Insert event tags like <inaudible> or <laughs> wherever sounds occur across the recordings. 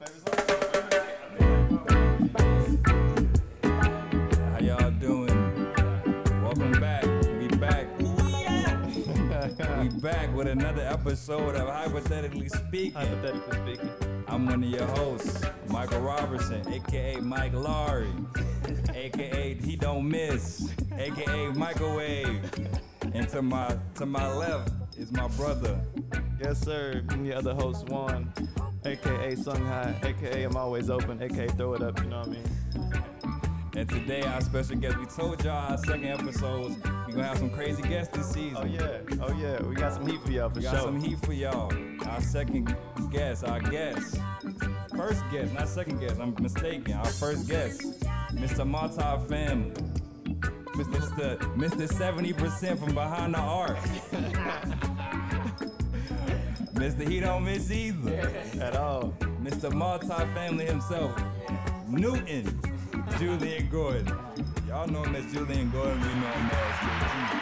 How y'all doing? Welcome back. We back. we back with another episode of Hypothetically Speaking. Hypothetically speaking. I'm one of your hosts, Michael Robertson, aka Mike Laurie, aka He Don't Miss, aka Microwave. And to my to my left is my brother. Yes, sir. I'm your other host, Juan, aka Sung High, aka I'm always open, aka throw it up, you know what I mean? And today our special guest, we told y'all our second episodes, we gonna have some crazy guests this season. Oh yeah, oh yeah, we got some heat for y'all for We got some heat for y'all. Our second guest, our guest. First guest, not second guest, I'm mistaken. Our first guest, Mr. Multi Fam. Mr. Mr. 70% from behind the arc. <laughs> Mr. He don't miss either. At all. Mr. Multi Family himself, Newton, Jullien Gordon. Y'all know him as Jullien Gordon, we know him as JG.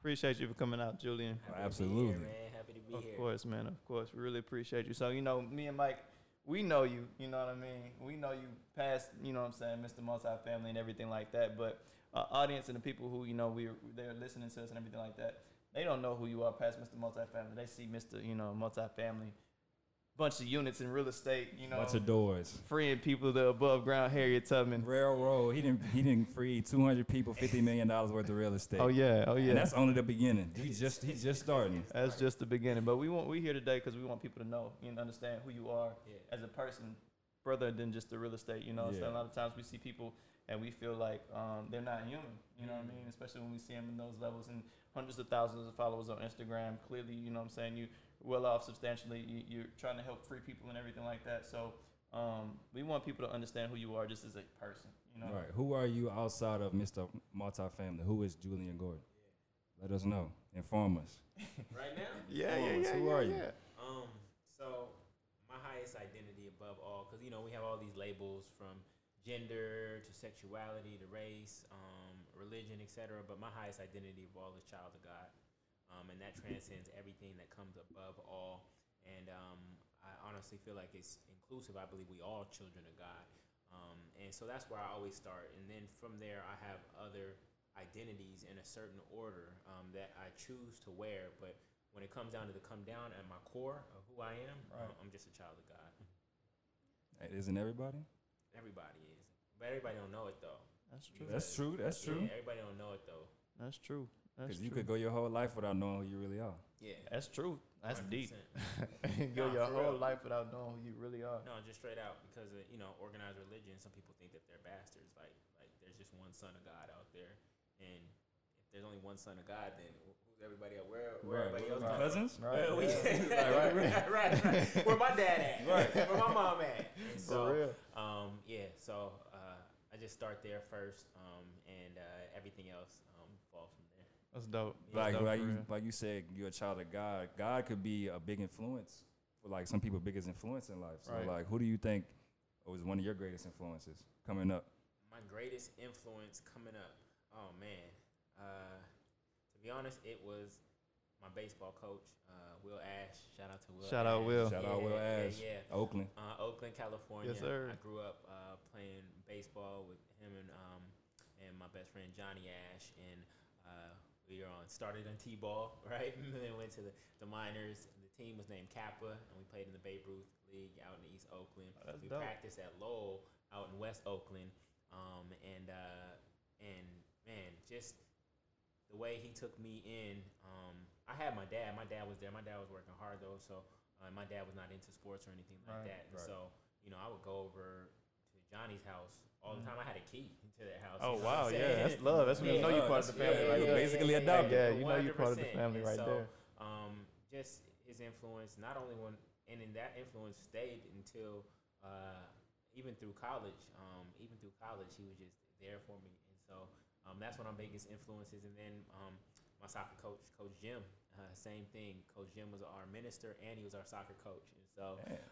Appreciate you for coming out, Jullien. Absolutely. man. Happy to be Of here. course, man. Of course, we really appreciate you. So you know, me and Mike, we know you. You know what I mean. We know you past. You know what I'm saying, Mr. Multi Family and everything like that. But uh, audience and the people who you know we they're listening to us and everything like that. They don't know who you are past Mr. Multi Family. They see Mr. You know Multi Family, bunch of units in real estate. You know, Bunch of doors. freeing people the above ground Harriet Tubman. Railroad. He didn't. He didn't free 200 people, 50 million dollars worth of real estate. Oh yeah, oh yeah. And that's only the beginning. He's just. He's just starting. That's just the beginning. But we want we here today because we want people to know and understand who you are Yeah. as a person, rather than just the real estate. You know, so a lot of times we see people and we feel like um, they're not human. You know what I mean? Especially when we see them in those levels and hundreds of thousands of followers on Instagram. Clearly, you know what I'm saying. You well off substantially. You, you're trying to help free people and everything like that. So um, we want people to understand who you are just as a person. You know. Right. Who are you outside of Mr. Multifamily? Who is Jullien Gordon? Let us know. Inform us. <laughs> Right now, Yeah, yeah, yeah. who yeah, are you? yeah. um, so my highest identity above all, because you know we have all these labels from gender to sexuality to race, um, religion, etc. But my highest identity of all is child of God, um, and that transcends everything that comes above all. And um, I honestly feel like it's inclusive. I believe we all children of God, um, and so that's where I always start. And then from there, I have other identities in a certain order um, that I choose to wear, but when it comes down to the come down at my core of who I am, Right. I'm just a child of God. Isn't everybody? Everybody is, but everybody don't know it though. That's true. That's true. That's true. Yeah, everybody don't know it though. That's true. Because you could go your whole life without knowing who you really are. Yeah, That's true. That's deep. 100%. <laughs> Go Nah, your whole real. life without knowing who you really are. No, just straight out because of, you know organized religion. Some people think that they're bastards. Like like there's just one son of God out there, and if there's only one son of God, then who's everybody else? Where where everybody else? come from? Cousins? Right. Well, yeah. <laughs> right, right, right, right. Where my dad at? Right. Where my mom at? And For so, real. Um, yeah. So uh, I just start there first, um, and uh, everything else um, falls from there. That's dope. That's Like dope like you, real. like you said, you're a child of God. God could be a big influence for like some people, biggest influence in life. So Right. like, who do you think was one of your greatest influences coming up? My greatest influence coming up. Oh man. Uh, to be honest, it was my baseball coach, uh, Will Ash. Shout out to Will. Shout out Ash. Will. Shout out Will Ash, Yeah, yeah. Oakland. Uh, Oakland, California. Yes, sir. I grew up uh, playing baseball with him and um, and my best friend Johnny Ash, and uh, we were on started on T-ball, <laughs> right, and then went to the, the minors. The team was named Kappa, and we played in the Babe Ruth League out in East Oakland. Oh, that's we dope. practiced at Lowell out in West Oakland, um, and uh, and man, just the way he took me in. Um, I had my dad. My dad was there. My dad was working hard though, so uh, my dad was not into sports or anything like Right, that. And right. so you know, I would go over to Johnny's house all the time. I had a key to their house. Oh wow, yeah, that's love. That's when you know you're part of the family yeah, right you're basically yeah, adopted. Yeah, you know you're part of the family right so, there. Um, just his influence, not only when, and in that influence stayed until uh, even through college. Um, even through college, he was just there for me, and so um, that's one of my biggest influences. And then um, my soccer coach, Coach Jim, uh, same thing. Coach Jim was our minister, and he was our soccer coach. And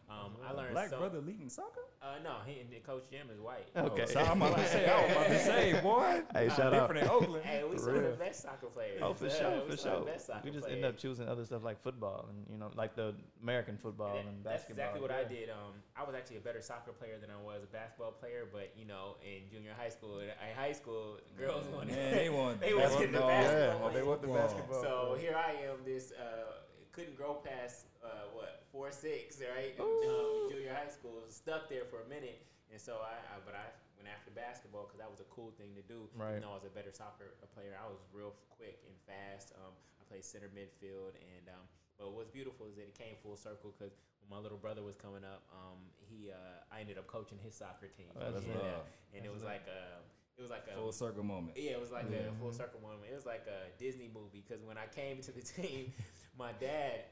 so um, I learned Black so, brother leading soccer? Uh, no, he, and Coach Jim is white. Okay. Oh, so <laughs> I'm about to say, I was about to say, <laughs> boy. Hey, shout out. different in Oakland. Hey, we For some of the best soccer players. Oh, for sure, we for sure. the best soccer We just players. end up choosing other stuff like football and you know, like the American football And and, that- that's basketball. exactly what I did. Um, I was actually a better soccer player than I was a basketball player. But you know, in junior high school, in in high school, girls Man, wanted. they want <laughs> they was getting the basketball. basketball. Yeah, they want the basketball. So here I am, this uh, couldn't grow past uh, what four six, right? Um, junior high school, stuck there for a minute, and so I, I but I went after basketball because that was a cool thing to do. Right. Even though I was a better soccer player, I was real quick and fast. Um, I played center midfield, and um, but what's beautiful is that it came full circle because when my little brother was coming up, um, he uh, I ended up coaching his soccer team, Oh, that's and, uh, love. and it was like a it was like a Full circle moment. yeah, it was like Yeah. a full circle moment. It was like a Disney movie because when I came to the <laughs> team, my dad,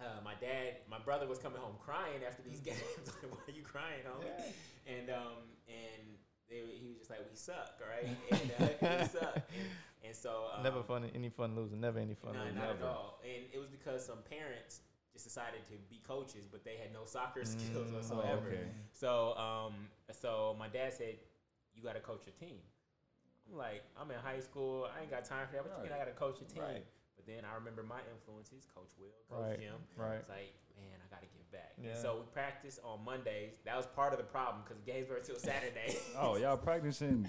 uh, my dad, my brother was coming home crying after these <laughs> games. <laughs> like, why are you crying, homie? And um and they, he was just like, we suck, all right? <laughs> And uh, we suck. And, and so um, Never fun, any fun losing. Never any fun Nah, losing. not at all. And it was because some parents just decided to be coaches, but they had no soccer skills Mm, whatsoever. okay. So, um, so my dad said, "You got to coach your team." I'm like, I'm in high school. I ain't got time for that. But you mean I got to coach a team? Right. Then I remember my influences: Coach Will, Coach Right. Jim. Right. It's like, man, I got to give back. Yeah. And so we practiced on Mondays. That was part of the problem because games were until Saturday. Oh, y'all <laughs> practicing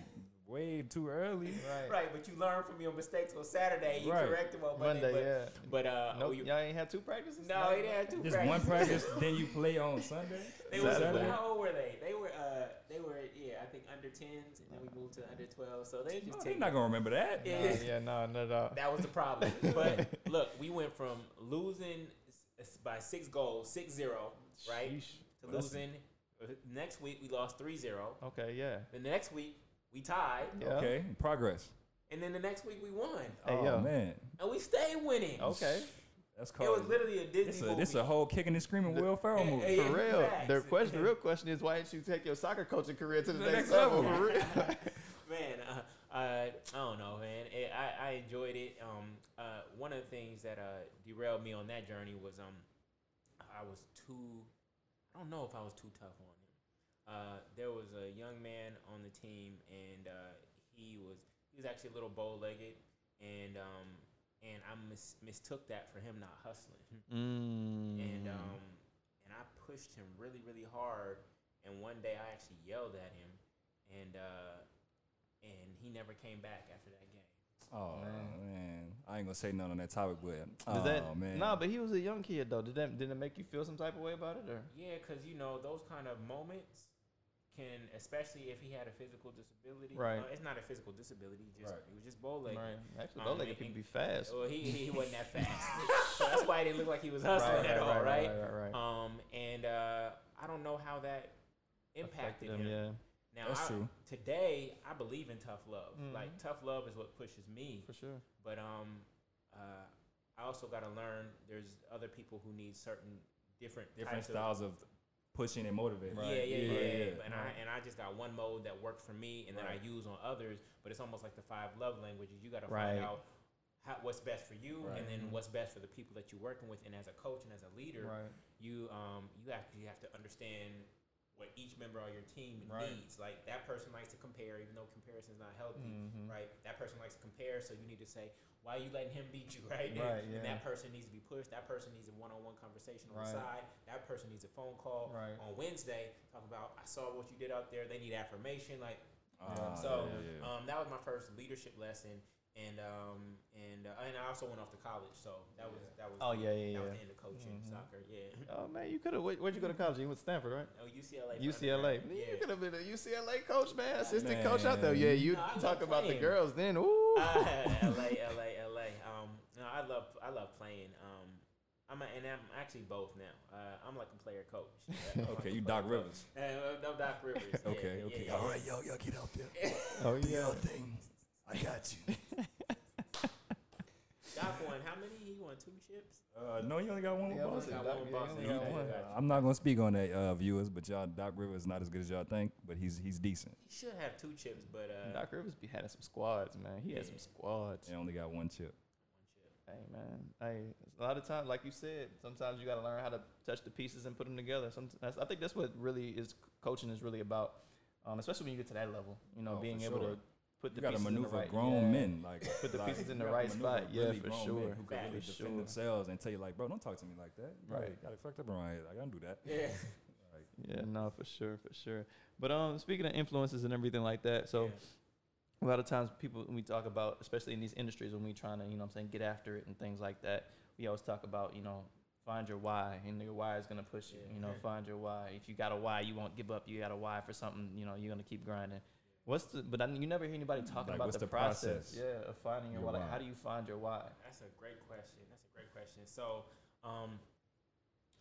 way too early. <laughs> Right. right. But you learn from your mistakes on Saturday. You Right. correct them on Monday. Monday, but, yeah. But uh, Nope, you- y'all ain't had two practices. no, he didn't have two Just practices. one practice, <laughs> then you play on Sunday. They was, Saturday. how old were they? They were uh they were yeah I think under tens and then we moved to under twelve so they just No, take they're not gonna remember that. Yeah. Nah, yeah, no, not at all. that was the problem. But <laughs> look, we went from losing by six goals, 6-0, right, Sheesh. to Well, losing. uh, Next week we lost 3-0. Okay, yeah. The next week we tied, Yeah. Okay, progress. and then the next week we won, Hey, oh yo. man, and we stayed winning. Okay. that's cool. It was literally a Disney This a, movie. this is a whole kicking and screaming The- Will Ferrell movie. hey, For real. The question, the real <laughs> question is, why didn't you take your soccer coaching career to the, The next, next level? level. For real. <laughs> <laughs> man, uh, uh, I don't know, man. It, I, I enjoyed it. Um, uh, one of the things that uh, derailed me on that journey was um, I was too. I don't know if I was too tough on him. Uh, there was a young man on the team, and uh, he was he was actually a little bow legged, and um, and I mis- mistook that for him not hustling Mm. and um, and I pushed him really, really hard. And one day I actually yelled at him, and uh, and he never came back after that game. Oh Man. man. I ain't gonna say nothing on that topic, but Does oh that, man, Nah, but he was a young kid though. Did that did it make you feel some type of way about it or? Yeah, because you know those kind of moments can, especially if he had a physical disability. Right. Uh, it's not a physical disability. Just Right. it was just bow legged. Right. Actually, Um, bow legged and- people be fast. Well, he, he <laughs> wasn't that fast, so that's why he didn't look like he was hustling at all, right? right, right, right. Um, and uh, I don't know how that impacted Affected him. Yeah, Now, That's I, true. today I believe in tough love. Mhm. Like tough love is what pushes me. for sure. But um, uh, I also got to learn there's other people who need certain different different types styles of pushing and motivating. Of, yeah, yeah, yeah, yeah, But- And I and I just got one mode that works for me, and then I use on others. But it's almost like the five love languages. You got to Right. find out how, what's best for you, Right. and then Mhm. what's best for the people that you're working with. And as a coach and as a leader, Right. you um you actually have to understand what each member of your team Right. needs. Like that person likes to compare, even though comparison is not healthy, Mhm. right? That person likes to compare, so you need to say, why are you letting him beat you, <laughs> right? And- Right, And yeah. that person needs to be pushed. That person needs a one-on-one conversation on the side. That person needs a phone call Right. on Wednesday. Talk about I saw what you did out there. They need affirmation. Like Ah, so, yeah, yeah. um, that was my first leadership lesson. And um and uh, and I also went off to college, so that was that was Oh, yeah, yeah, that was yeah. the end of coaching Mhm. soccer. Yeah. Oh man, you could have. Where'd you go to college? You went to Stanford, right? Oh, UCLA. for UCLA. undergrad. You could have been a UCLA coach, man. Assistant coach out there. Yeah, you No, talk about the girls then. Ooh. <laughs> uh, LA, LA, LA. Um, no, I love, I love playing. Um, I'm a, and I'm actually both now. Uh, I'm like a player coach. Uh, <laughs> Okay, you player Doc coach. Rivers. <laughs> Uh, no, Doc Rivers. yeah, Okay, yeah, okay. yeah. All right, yo, yo, get out there. oh Do yeah. your thing. I got you. <laughs> Doc won how many? He won two chips. Uh, no, you only got one with Yeah, I Boston. got one yeah, Boston. he He- only got Yeah, one. got you. I'm not gonna speak on that, uh, viewers, but y'all Doc Rivers not as good as y'all think, but he's he's decent. He should have two chips, but uh, Doc Rivers be having some squads, man. He had some squads. They only got one chip. one chip. Hey man, hey, a lot of times, like you said, sometimes you got to learn how to touch the pieces and put them together. Sometimes I think that's what really is coaching is really about, um, especially when you get to that level. You know, Oh, being for able sure. to put the You pieces in the maneuver right grown yeah. men, like Put the like, pieces in the right maneuver spot. Yeah, really for grown men sure. Who can really defend sure. themselves and tell you like, bro, don't talk to me like that. You Right. got it fucked up around here. Like, I don't do that. Yeah. <laughs> Like, Yeah, no, for sure, for sure. But um, speaking of influences and everything like that, so Yeah. a lot of times people when we talk about, especially in these industries, when we trying to, you know, what I'm saying, get after it and things like that, we always talk about, you know, find your why, and your why is gonna push you. You know, find your why. If you got a why, you won't give up. You got a why for something, you know, you're gonna keep grinding. What's the? But I, you never hear anybody talking Like, about the, the process, process? yeah, of finding your, Your why. Like, why. how do you find your why? That's a great question. That's a great question. So, um,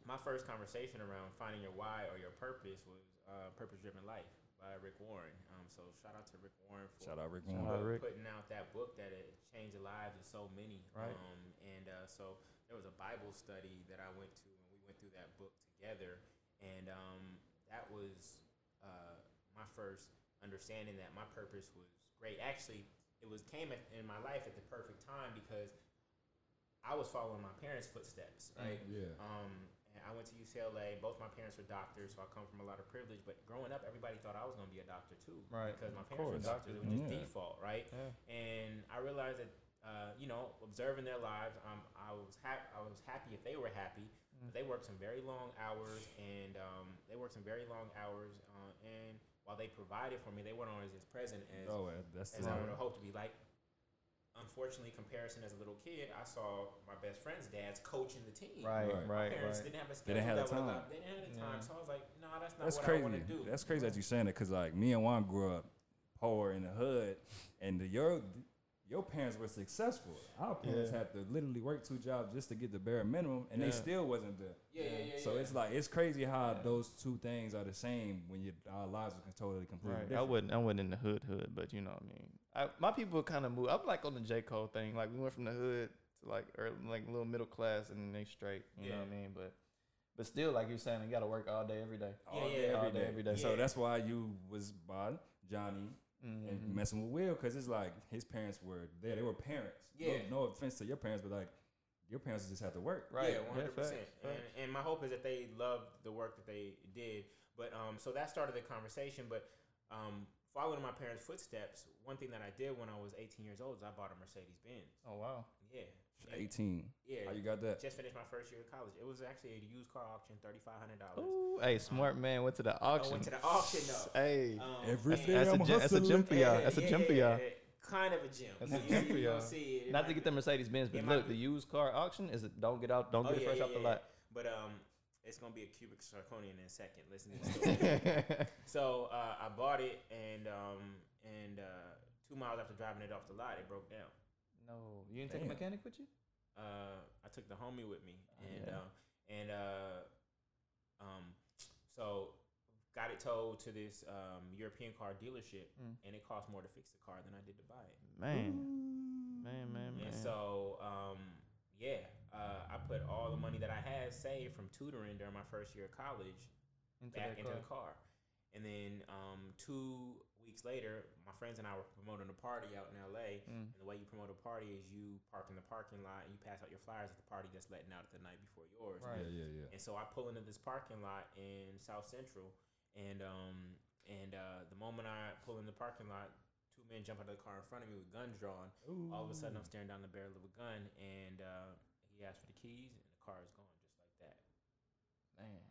my first conversation around finding your why or your purpose was uh, Purpose Driven Life by Rick Warren. Um, so shout out to Rick Warren for shout out Rick Shout Warren. out Rick. putting out that book that it changed the lives of so many. Right. Um, and uh, so there was a Bible study that I went to, and we went through that book together. And um, that was uh, my first understanding that my purpose was great. Actually, it was came at, in my life at the perfect time because I was following my parents' footsteps, right? Yeah. Um, and I went to UCLA. Both my parents were doctors, so I come from a lot of privilege. But growing up, everybody thought I was going to be a doctor too, Right. Because my parents were doctors. It was just Yeah. default, right? Yeah. And I realized that, uh, you know, observing their lives, um, I was hap- I was happy if they were happy. But they worked some very long hours, and um, they worked some very long hours. Uh, and while they provided for me, they weren't always as present as Oh, as I would have hoped to be. Like, unfortunately, comparison as a little kid, I saw my best friend's dads coaching the team. Right, Right. right, My right. parents didn't have a They schedule didn't have that the time. They didn't have the time, Yeah. so I was like, no, that's not That's what I crazy. want to do. That's crazy that you're saying it because like me and Juan grew up poor in the hood, and the, your your parents were successful. Our parents Yeah. had to literally work two jobs just to get the bare minimum, and Yeah. they still wasn't there. Yeah, yeah, yeah. So yeah. it's like it's crazy how Yeah. those two things are the same when your our lives are totally completely Right. I different. wouldn't. I wasn't in the hood, hood, but you know what I mean. I, my people kind of moved. I'm like on the J Cole thing. Like we went from the hood to like early, like a little middle class, and then they straight. You know what I mean? But but still, like you're saying, you got to work all day, every day. Yeah, all yeah, day, all every day, day, every day. So that's why you was by Johnny and Mhm. messing with Will because it's like his parents were there. They were parents. Yeah. No, no offense to your parents, but like your parents just had to work. Right. Yeah, one hundred percent. facts, And facts. and my hope is that they loved the work that they did. But um, so that started the conversation. But um, following my parents' footsteps, one thing that I did when I was eighteen years old is I bought a Mercedes Benz. Oh wow. Yeah. Eighteen. Yeah. How you got that? Just finished my first year of college. It was actually a used car auction, thirty five hundred dollars. Ooh, hey, smart man went to the I auction. went to the auction though. <laughs> Hey, Um, Every and- day that's a I'm gym, that's a gym for y'all. That's a gym for y'all. Kind of a gym. That's a gym for you don't y'all. see it. It Not to get the Mercedes Benz, but look, be- the used car auction is it? Don't get out. Don't Oh, get it yeah, fresh yeah, off the yeah. lot. But um, it's gonna be a cubic zirconian in a second. Listen to the <laughs> story. so uh, I bought it, and um, and uh, two miles after driving it off the lot, it broke down. No, you didn't take a Damn. mechanic with you? Uh, I took the homie with me, Oh, and yeah. um, and uh, um, so got it towed to this um, European car dealership, Mm. and it cost more to fix the car than I did to buy it. Man, man, man, man. And so, um, yeah, uh, I put all the money that I had saved from tutoring during my first year of college into back into car. the car. And then um, two weeks later, my friends and I were promoting a party out in LA. Mm. And the way you promote a party is you park in the parking lot and you pass out your flyers at the party that's letting out the night before yours. Right. Yeah, yeah, yeah. And so I pull into this parking lot in South Central, and um, and uh, the moment I pull in the parking lot, two men jump out of the car in front of me with guns drawn. All of a sudden, I'm staring down the barrel of a gun, and uh, he asked for the keys, and the car is gone just like that. Man,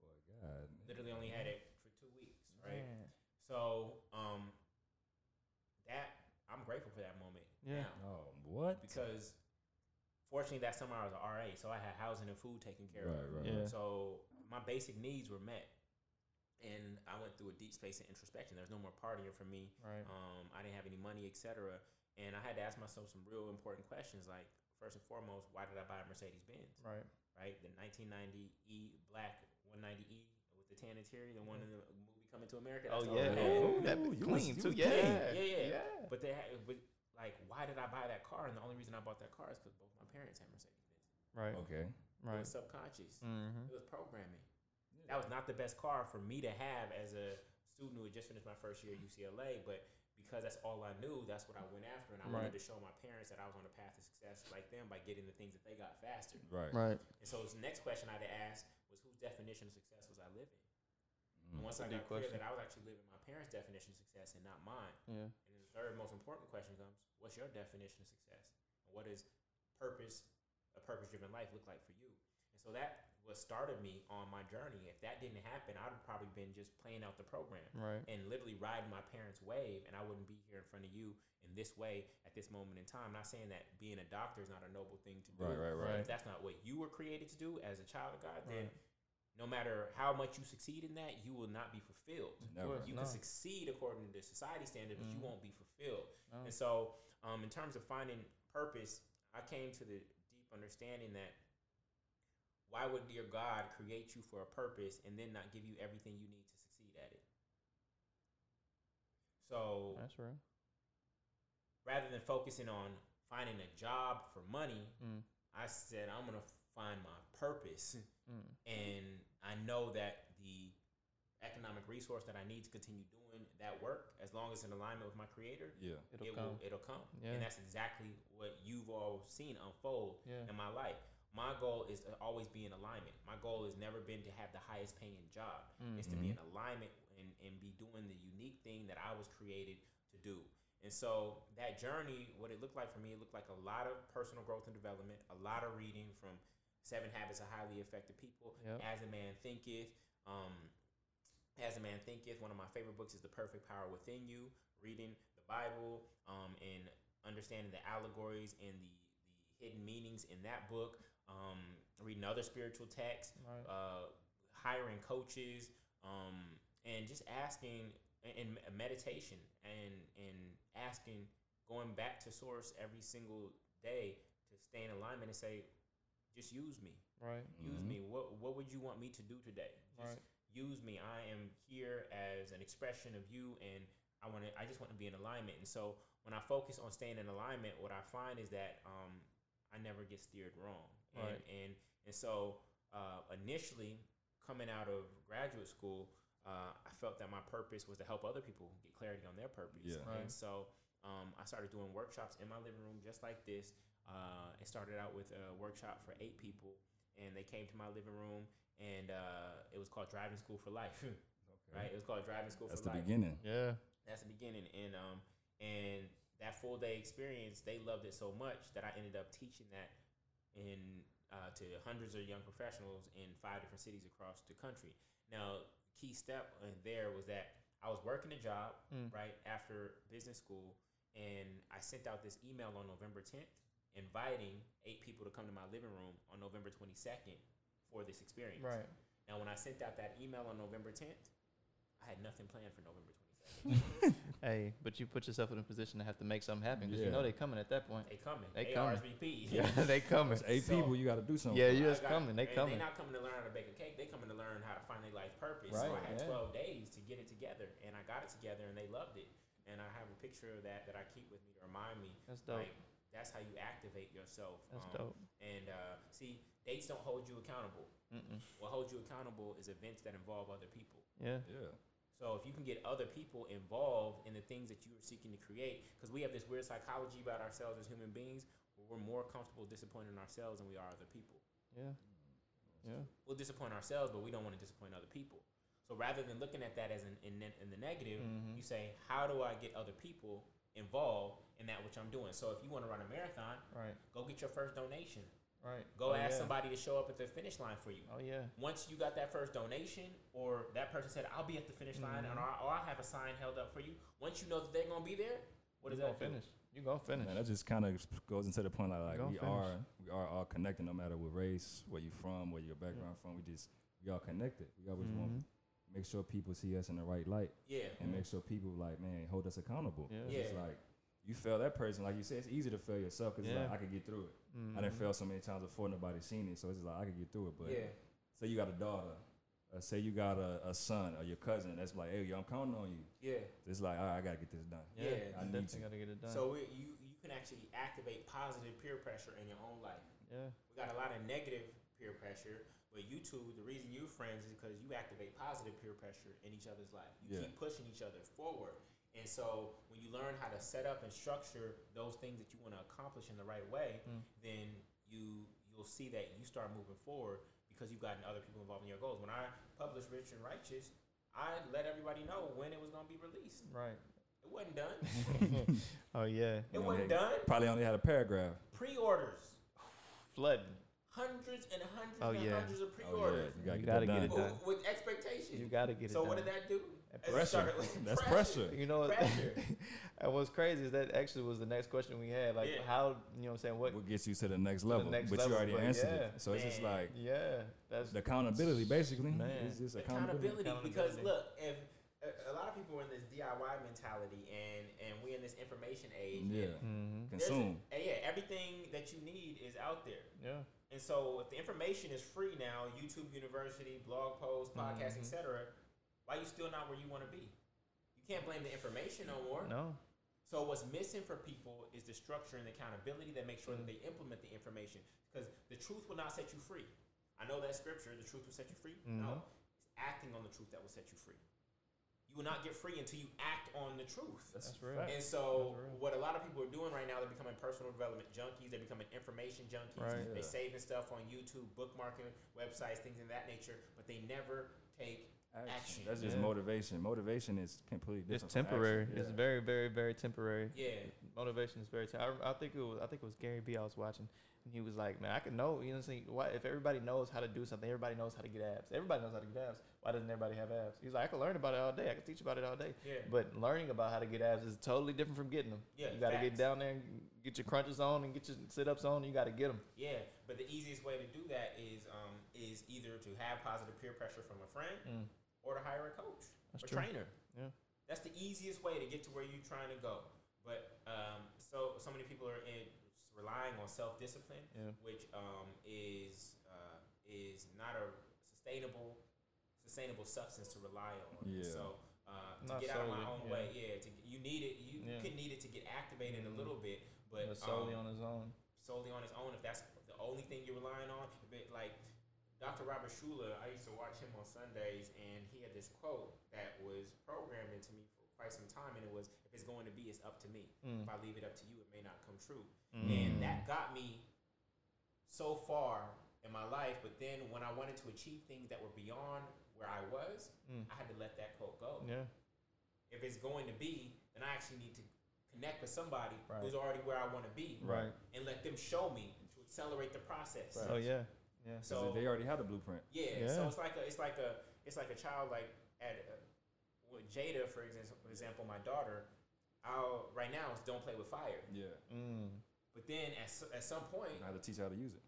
Boy, God. Literally only had it for two weeks, right? man. So um, that I'm grateful for that moment. Yeah. now Oh, what? because fortunately that summer I was an RA, so I had housing and food taken care Right, of. right, Yeah. So my basic needs were met, and I went through a deep space of introspection. There's no more partying for me. Right. Um, I didn't have any money, etc. And I had to ask myself some real important questions, like first and foremost, why did I buy a Mercedes Benz? Right. Right, the 1990 E black 190E with the tan interior, the one in the movie Coming to America. Oh That's the yeah. one I Oh, that you bit was- clean you too. was Yeah. clean. Yeah, yeah. But they, had, but like, why did I buy that car? And the only reason I bought that car is because both my parents had Mercedes Right. Okay. It Right. was subconscious. Mm-hmm. It was programming. That was not the best car for me to have as a student who had just finished my first year at UCLA. But because that's all I knew. That's what I went after, and I Right. wanted to show my parents that I was on a path to success like them by getting the things that they got faster. Right. Right. And so the next question I'd ask was, whose definition of success was I living? Mm. Once I That's a got clear question. that I was actually living my parents' definition of success and not mine, Yeah. and then the third most important question comes: What's your definition of success? And what does purpose, a purpose-driven life, look like for you? And so that what started me on my journey. If that didn't happen, I'd have probably been just playing out the program Right. and literally riding my parents' wave, and I wouldn't be here in front of you in this way at this moment in time. Not saying that being a doctor is not a noble thing to do, Right, right, right. if that's not what you were created to do as a child of God, then Right. No matter how much you succeed in that, you will not be fulfilled. Never. You No. can succeed according to the society standards, but you Mhm. won't be fulfilled. No. And so, um, in terms of finding purpose, I came to the deep understanding that why would your God create you for a purpose and then not give you everything you need to succeed at it? So, That's rather than focusing on finding a job for money, Mm. I said I'm gonna find my purpose, Mm. and I know that the economic resource that I need to continue doing that work, as long as it's in alignment with my Creator, Yeah. It'll it come. will it'll come. Yeah. And that's exactly what you've all seen unfold Yeah. in my life. My goal is to always be in alignment. My goal has never been to have the highest paying job. It's to be mm-hmm. in alignment and, and be doing the unique thing that I was created to do. And so that journey, what it looked like for me, it looked like a lot of personal growth and development, a lot of reading from Seven Habits of Highly Effective People, Yep. As a Man Thinketh, um, As a Man Thinketh. One of my favorite books is The Perfect Power Within You. Reading the Bible um, and understanding the allegories and the, the hidden meanings in that book. Um, reading other spiritual texts, Right. uh, hiring coaches, um, and just asking and, and meditation and and asking, going back to source every single day to stay in alignment and say, just use me, Right. use Mhm. me. What what would you want me to do today? Just Right. use me. I am here as an expression of you, and I want to. I just want to be in alignment. And so when I focus on staying in alignment, what I find is that um, I never get steered wrong. And Right. and and so uh, initially coming out of graduate school, uh, I felt that my purpose was to help other people get clarity on their purpose. Yeah. Right. And so um, I started doing workshops in my living room just like this. Uh, it started out with a workshop for eight people, and they came to my living room, and uh, it was called Driving School for Life. <laughs> Right? It was called Driving School That's for the beginning. Yeah. That's the beginning, and um, and that full day experience, they loved it so much that I ended up teaching that in uh, to hundreds of young professionals in five different cities across the country. Now, key step in there was that I was working a job Mm. right after business school, and I sent out this email on November 10th, inviting eight people to come to my living room on November 22nd for this experience. Right. Now, when I sent out that email on November 10th, I had nothing planned for November <laughs> 22nd. Hey, but you put yourself in a position to have to make something happen because you know they're coming at that point. They coming. They They, coming. RSVP. <laughs> Yeah, they <laughs> coming. It's eight So- people. You got to do something. Yeah, you I just coming. They and coming. They not coming to learn how to bake a cake. They coming to learn how to find their life purpose. so I had yeah. 12 days to get it together, and I got it together, and they loved it. And I have a picture of that that I keep with me to remind me. That's dope. Like that's how you activate yourself. That's Um, dope. And uh, see, dates don't hold you accountable. Mm-mm. What holds you accountable is events that involve other people. Yeah. Yeah. So if you can get other people involved in the things that you are seeking to create, because we have this weird psychology about ourselves as human beings, where we're more comfortable disappointing ourselves than we are other people. Yeah. Yeah. We'll disappoint ourselves, but we don't want to disappoint other people. So rather than looking at that as in, in, in the negative, Mhm. you say, how do I get other people involved in that which I'm doing? So if you want to run a marathon, Right. go get your first donation. Right. Go Oh, ask yeah. somebody to show up at the finish line for you. Oh yeah. Once you got that first donation, or that person said, "I'll be at the finish line," Mhm. and or, or I'll have a sign held up for you. Once you know that they're gonna be there, what does you gonna that do? finish? You gonna finish? Man, that just kind of goes into the point like, like we finish. are we are all connected no matter what race, where you're from, where your background from. We just we all connected. We always want Mhm. to make sure people see us in the right light Yeah, and make sure people like man hold us accountable. Yeah. It's like you fail that person, like you said, it's easy to fail yourself because Yeah. like I could get through it. I Mhm. didn't fail so many times before nobody seen it, so it's just like I could get through it. But yeah, say you got a daughter, uh, say you got a, a son or your cousin, that's like, hey, yo, I'm counting on you. yeah. It's like, all right, I gotta get this done. Yeah. Yeah, I need definitely to. gotta get it done. So we, you you can actually activate positive peer pressure in your own life. yeah. We got a lot of negative peer pressure, but you two, the reason you're friends is because you activate positive peer pressure in each other's life. You Yeah. keep pushing each other forward. And so when you learn how to set up and structure those things that you want to accomplish in the right way, Mm. then you you'll see that you start moving forward because you've gotten other people involved in your goals. When I published Rich and Righteous, I let everybody know when it was going to be released. Right. It wasn't done. <laughs> oh yeah. It You wasn't only- done. Probably only had a paragraph. Pre-orders, Flooding. Hundreds and hundreds Oh, and yeah. hundreds of Oh, yeah. pre-orders. You gotta You get gotta that get it done. done. Oh, with expectation. You gotta get it so done. what did that do? That Pressure. That's pressure. You know what? Pressure. <laughs> and what's crazy is that actually was the next question we had. Like Yeah. how you know what I'm saying what What gets you to the next the level? next but level, you already but answered yeah. it. So it's just like yeah that's the accountability, basically. Man. It's just accountability. accountability, because look, if a, a lot of people are in this DIY mentality and and we in this information age. Yeah. and hmm there's a- Consume. yeah, everything that you need is out there. yeah And so if the information is free now, YouTube University, blog posts, podcasts, Mhm. etc., why are you still not where you want to be? You can't blame the information no more. no So what's missing for people is the structure and the accountability that makes sure that Mm. they implement the information. Because the truth will not set you free. I know that scripture, the truth will set you free. No, Mhm. it's acting on the truth that will set you free. You will not get free until you act on the truth. That's real. And so, what a lot of people are doing right now, they're becoming personal development junkies. They're becoming information junkies. Right. They Yeah. saving stuff on YouTube, bookmarking websites, things of that nature, but they never take. Action. Action. That's just Yeah. motivation. Motivation is completely different. it's temporary action. it's very very very temporary Yeah, motivation is very tem- I, I think it was I think it was Gary Vee I was watching and he was like man I could know you know what I'm saying why if everybody knows how to do something everybody knows how to get abs everybody knows how to get abs why doesn't everybody have abs he's like I can learn about it all day I can teach about it all day yeah. But learning about how to get abs is totally different from getting them. Yeah, you got to get down there and get your crunches on and get your sit ups on. You got to get them. Yeah, but the easiest way to do that is um, is either to have positive peer pressure from a friend or to hire a coach That's or true. trainer. Yeah. That's the easiest way to get to where you're trying to go. But um, so so many people are in relying on self discipline, Yeah. which um, is uh, is not a sustainable sustainable substance to rely on. Yeah. So uh, to Not get out of my own yeah. way, yeah, to, you need it. You, Yeah. could need it to get activated a Mhm. little bit, but But solely um, on his own. solely on his own, if that's the only thing you're relying on, like Dr. Robert Schuller, I used to watch him on Sundays, and he had this quote that was programmed into me for quite some time, and it was, "If it's going to be, it's up to me. Mm. If I leave it up to you, it may not come true." Mm. And that got me so far in my life. But then when I wanted to achieve things that were beyond where I was, Mm. I had to let that quote go. Yeah. If it's going to be, then I actually need to connect with somebody Right. who's already where I want to be Right. and let them show me to accelerate the process. Oh yeah. Yeah. So they already have the blueprint. yeah, Yeah. so it's like a it's like a it's like a child like at uh, with Jada for example, my daughter. I'll right now is don't play with fire, Yeah. Mm. but then at at some point I had to teach her how to use it.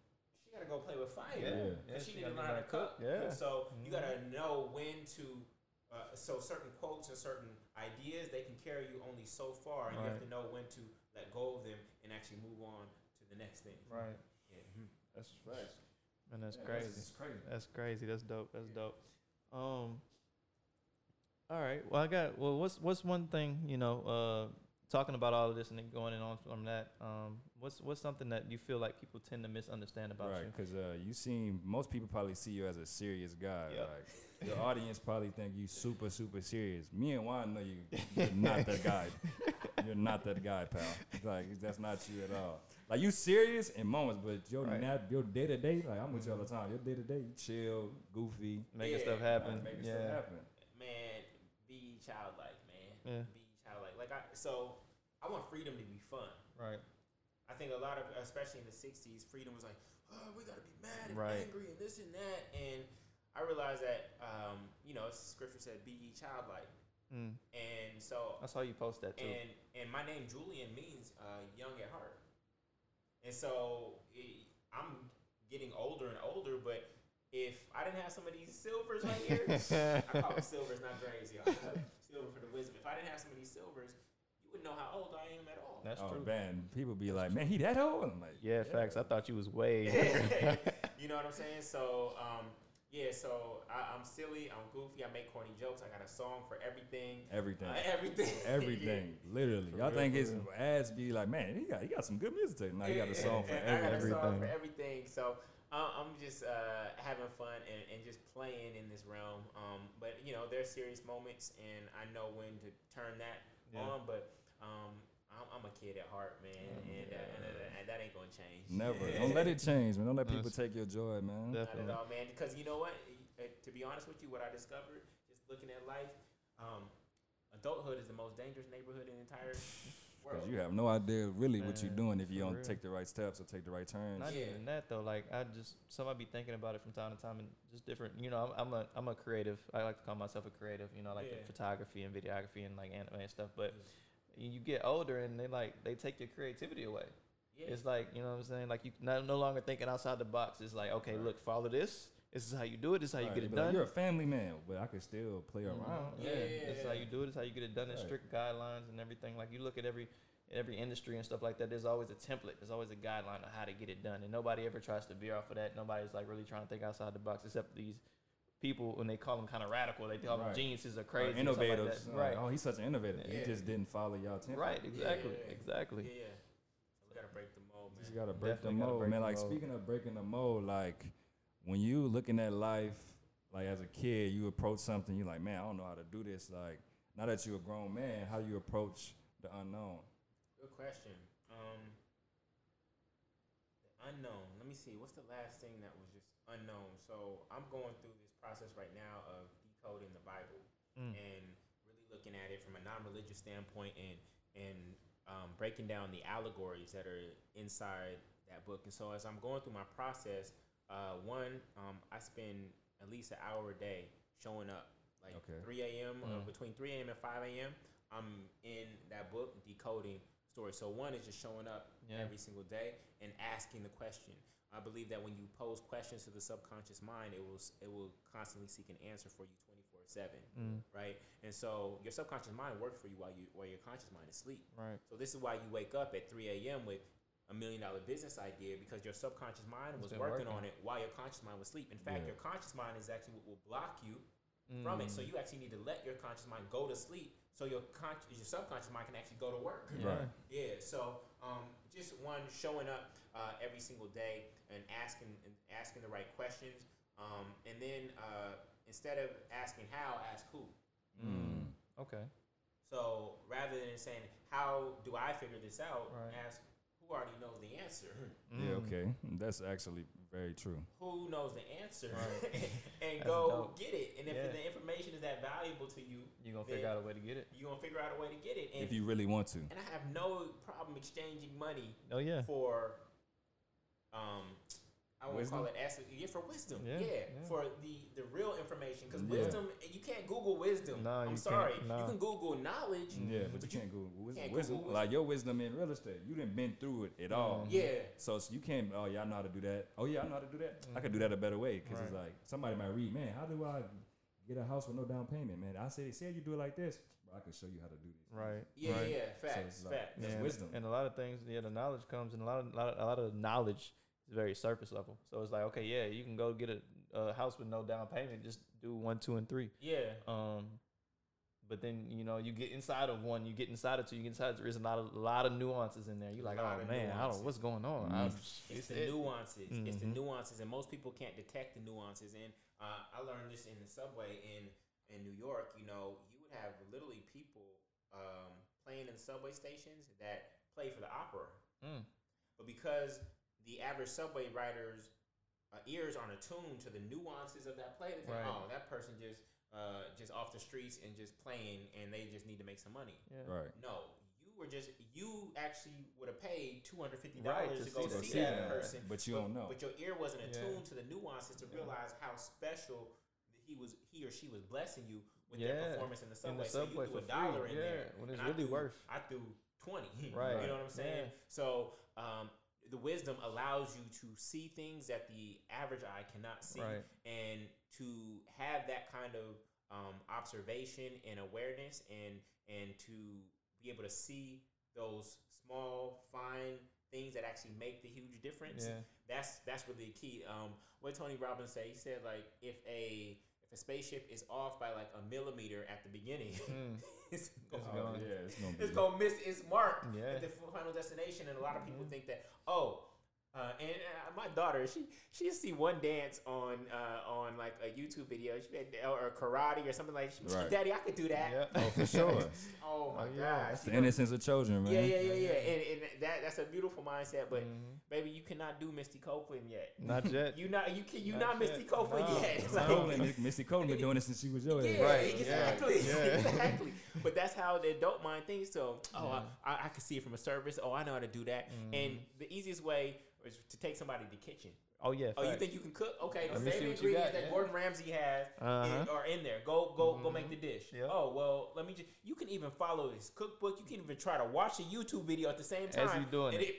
she gotta go play with fire. Yeah. Yeah. yeah. Cause she, need to gotta learn how to cook. Yeah. So you Mhm. gotta know when to. Uh, so certain quotes and certain ideas they can carry you only so far, and you have to know when to let go of them and actually move on to the next thing. Right. Yeah. That's facts. And that's Yeah, crazy. That's crazy. That's crazy. That's dope. That's dope. Um. All right. Well, I got. Well, what's what's one thing you know? Uh, talking about all of this and then going in on from that. Um, what's what's something that you feel like people tend to misunderstand about Right, you? because uh, you seem most people probably see you as a serious guy. Yep. Like your <laughs> audience probably think you super super serious. Me and Juan know you. You're not that <laughs> guy. You're not that guy, pal. It's like that's not you at all. Like you serious in moments, but your Right. nat- your day to day, like I'm with you all the time. Your day to day, chill, goofy, Making Yeah. stuff happen. like, making yeah. stuff happen. man, be childlike, man. Yeah. Be childlike. Like I, so I want freedom to be fun. Right. I think a lot of, especially in the '60s, freedom was like, oh, we gotta be mad and Right. angry and this and that. And I realized that, um, you know, scripture said, "Be ye childlike," Mm. and so I saw you post that too. and and my name Jullien means uh, young at heart. And so it, I'm getting older and older, but if I didn't have some of these silvers right here, <laughs> I call them silvers, not grays, y'all. Silver for the wisdom. If I didn't have some of these silvers, you wouldn't know how old I am at all. That's oh true. man, people be like, man, he that old? I'm like, Yeah, facts. I thought you was way. <laughs> <laughs> you know what I'm saying? So, um, yeah, so I, I'm silly, I'm goofy, I make corny jokes. I got a song for everything. everything. Uh, everything. <laughs> Everything, literally. For Y'all real, think for his real. ads be like, man, he got he got some good music. To now he got a song <laughs> for I got a everything. song for Everything. everything. So uh, I'm just uh, having fun and, and just playing in this realm. Um, but you know, there's serious moments, and I know when to turn that Yeah. on, but um, I'm, I'm a kid at heart, man, and, uh, and, uh, and that ain't gonna change. Never. Don't let it change, man. Don't let people take your joy, man. Not Definitely. at all, man. Because you know what? Uh, To be honest with you, what I discovered just looking at life, um, adulthood is the most dangerous neighborhood in the entire <laughs> world. Because you have no idea really what you're doing if you don't real. take the right steps or take the right turns. Not Yeah. even that though. Like I just somebody be thinking about it from time to time and just different. You know, I'm, I'm a I'm a creative. I like to call myself a creative. You know, like Yeah. photography and videography and like anime and stuff. But you get older and they like they take your creativity away. yeah. It's like you know what I'm saying. Like you not no longer thinking outside the box. It's like okay, Right. look, follow this. This is how you do it. This is how you get it be like, done. You're a family man, but I can still play Mhm. around. Yeah, Yeah. this is how you do it. This is how you get it done. There's Right. strict guidelines and everything. Like you look at every every industry and stuff like that. There's always a template. There's always a guideline on how to get it done, and nobody ever tries to veer off of that. Nobody's like really trying to think outside the box, except these people when they call them kind of radical. They call them Right. geniuses or Or crazy, or stuff like innovators. that. Like, right? oh, he's such an innovator. Yeah. He just didn't follow y'all template. Right, exactly, Yeah. exactly. Yeah, yeah. So we gotta break the mold, man. Just gotta break Definitely the mold, break man. the Like mold. speaking of breaking the mold, like when you looking at life, like as a kid, you approach something, you're like, man, I don't know how to do this. Like now that you're a grown man, how do you approach the unknown? Good question. Um, the unknown. Let me see. What's the last thing that was just unknown? So I'm going through this process right now of decoding the Bible Mm. and really looking at it from a non-religious standpoint and and um, breaking down the allegories that are inside that book. And so as I'm going through my process, uh, one, um, I spend at least an hour a day showing up, like Okay. 3 a.m. or Mm. between 3 a.m. and 5 a.m. I'm in that book decoding stories. So one is just showing up Yeah. every single day and asking the question. I believe that when you pose questions to the subconscious mind, it will it will constantly seek an answer for you 24 seven, Mm. right? And so your subconscious mind works for you while you while your conscious mind is asleep. Right. So this is why you wake up at 3 a.m. with a million dollar business idea because your subconscious mind was working, working. on it while your conscious mind was asleep. In fact, Yeah. your conscious mind is actually what will block you from it. So Mm. you actually need to let your conscious mind go to sleep so your con- your subconscious mind can actually go to work. Right. Yeah. So um, just one showing up uh, every single day and asking and asking the right questions, um, and then uh, instead of asking how, ask who. Mm. Okay. So rather than saying how do I figure this out, Right. ask who already knows the answer. Yeah, Mm. okay. That's actually very true. Who knows the answer, Right. <laughs> and go dope. get it. And if Yeah. the information is that valuable to you, you're gonna figure out a way to get it? you're gonna figure out a way to get it. And If you really want to. and I have no problem exchanging money Oh yeah. for um I won't Wisdom? call it asset yeah for wisdom Yeah, yeah, yeah. for the the real information because Yeah. wisdom you can't Google wisdom No, I'm you sorry can't, no. you can Google knowledge Yeah, but you But you can't go with can't wisdom. Google Like your wisdom in real estate, you didn't been through it at all. Mhm. yeah So it's- you can't. Oh yeah, I know how to do that. Oh yeah, I know how to do that. I could do that a better way because it's like somebody might read, man, how do I get a house with no down payment, man? I said they said you do it like this, I can show you how to do this. Right. yeah right. yeah facts it's like- facts That's Yeah, wisdom. And a lot of things, yeah, the knowledge comes, and a lot of, lot of a lot of knowledge is very surface level. So it's like, okay, yeah, you can go get a, a house with no down payment, just do one, two, and three. yeah Um, but then you know you get inside of one, you get inside of two, you get inside. There's a lot of lot of nuances in there. You're like, oh of man, I don't know what's going on. Mhm. It's, it's the it. nuances it's the nuances and most people can't detect the nuances and uh, I learned this in the subway in in New York you know you would have literally people um, playing in subway stations that play for the opera Mm. But because the average subway rider's uh, ears aren't attuned to the nuances of that play, they think, Right. oh, that person just uh, just off the streets and just playing, and they just need to make some money. Yeah. Right. No, you were just you actually would have paid two hundred fifty Right, dollars to to go see see, that. that person, But you don't know. But your ear wasn't Yeah. attuned to the nuances to Yeah. realize how special he was, he or she was blessing you with Yeah. their performance in the In subway. so you threw a dollar free, in yeah, there when it's and I really threw- worth. I threw twenty. <laughs> Right. You know what I'm saying? Yeah. So um, the wisdom allows you to see things that the average eye cannot see, Right. and to have that kind of um, observation and awareness, and and to be able to see those small, fine things that actually make the huge difference. Yeah. That's that's really the key. Um, what Tony Robbins said, he said like if a a spaceship is off by like a millimeter at the beginning, <laughs> Mm. it's gonna, going- yeah, it's gonna it's gonna miss its mark Yeah. at the final destination. And a lot of people Mhm. think that oh. Uh, and uh, my daughter, she she see one dance on uh, on on like a YouTube video she or karate or something like, that. Right. Daddy, I could do that. Yeah. Oh, for <laughs> sure. Oh my Oh, yeah. gosh. The innocence of children, man. Yeah, yeah, yeah, yeah. And, and that that's a beautiful mindset, but Mhm. baby, you cannot do Misty Copeland yet. Not yet. <laughs> You not you can you Not not, Misty yet. Copeland No. yet. <laughs> Missy Like, Copeland, Missy Copeland been doing this since she was your age. yeah, Right, exactly, yeah. exactly. But that's how the adult mind thinks. So, oh, Yeah. I, I can see it from a service. Oh, I know how to do that. And the easiest way is to take somebody to the kitchen. Oh yeah. Oh, you think you can cook? Okay, the Let me see same what ingredients got, that yeah. Gordon Ramsay has Uh-huh. in- are in there. Go, go, go make the dish. Yep. Oh well, let me just. You can even follow his cookbook. You can even try to watch a YouTube video at the same time. As you doing and it.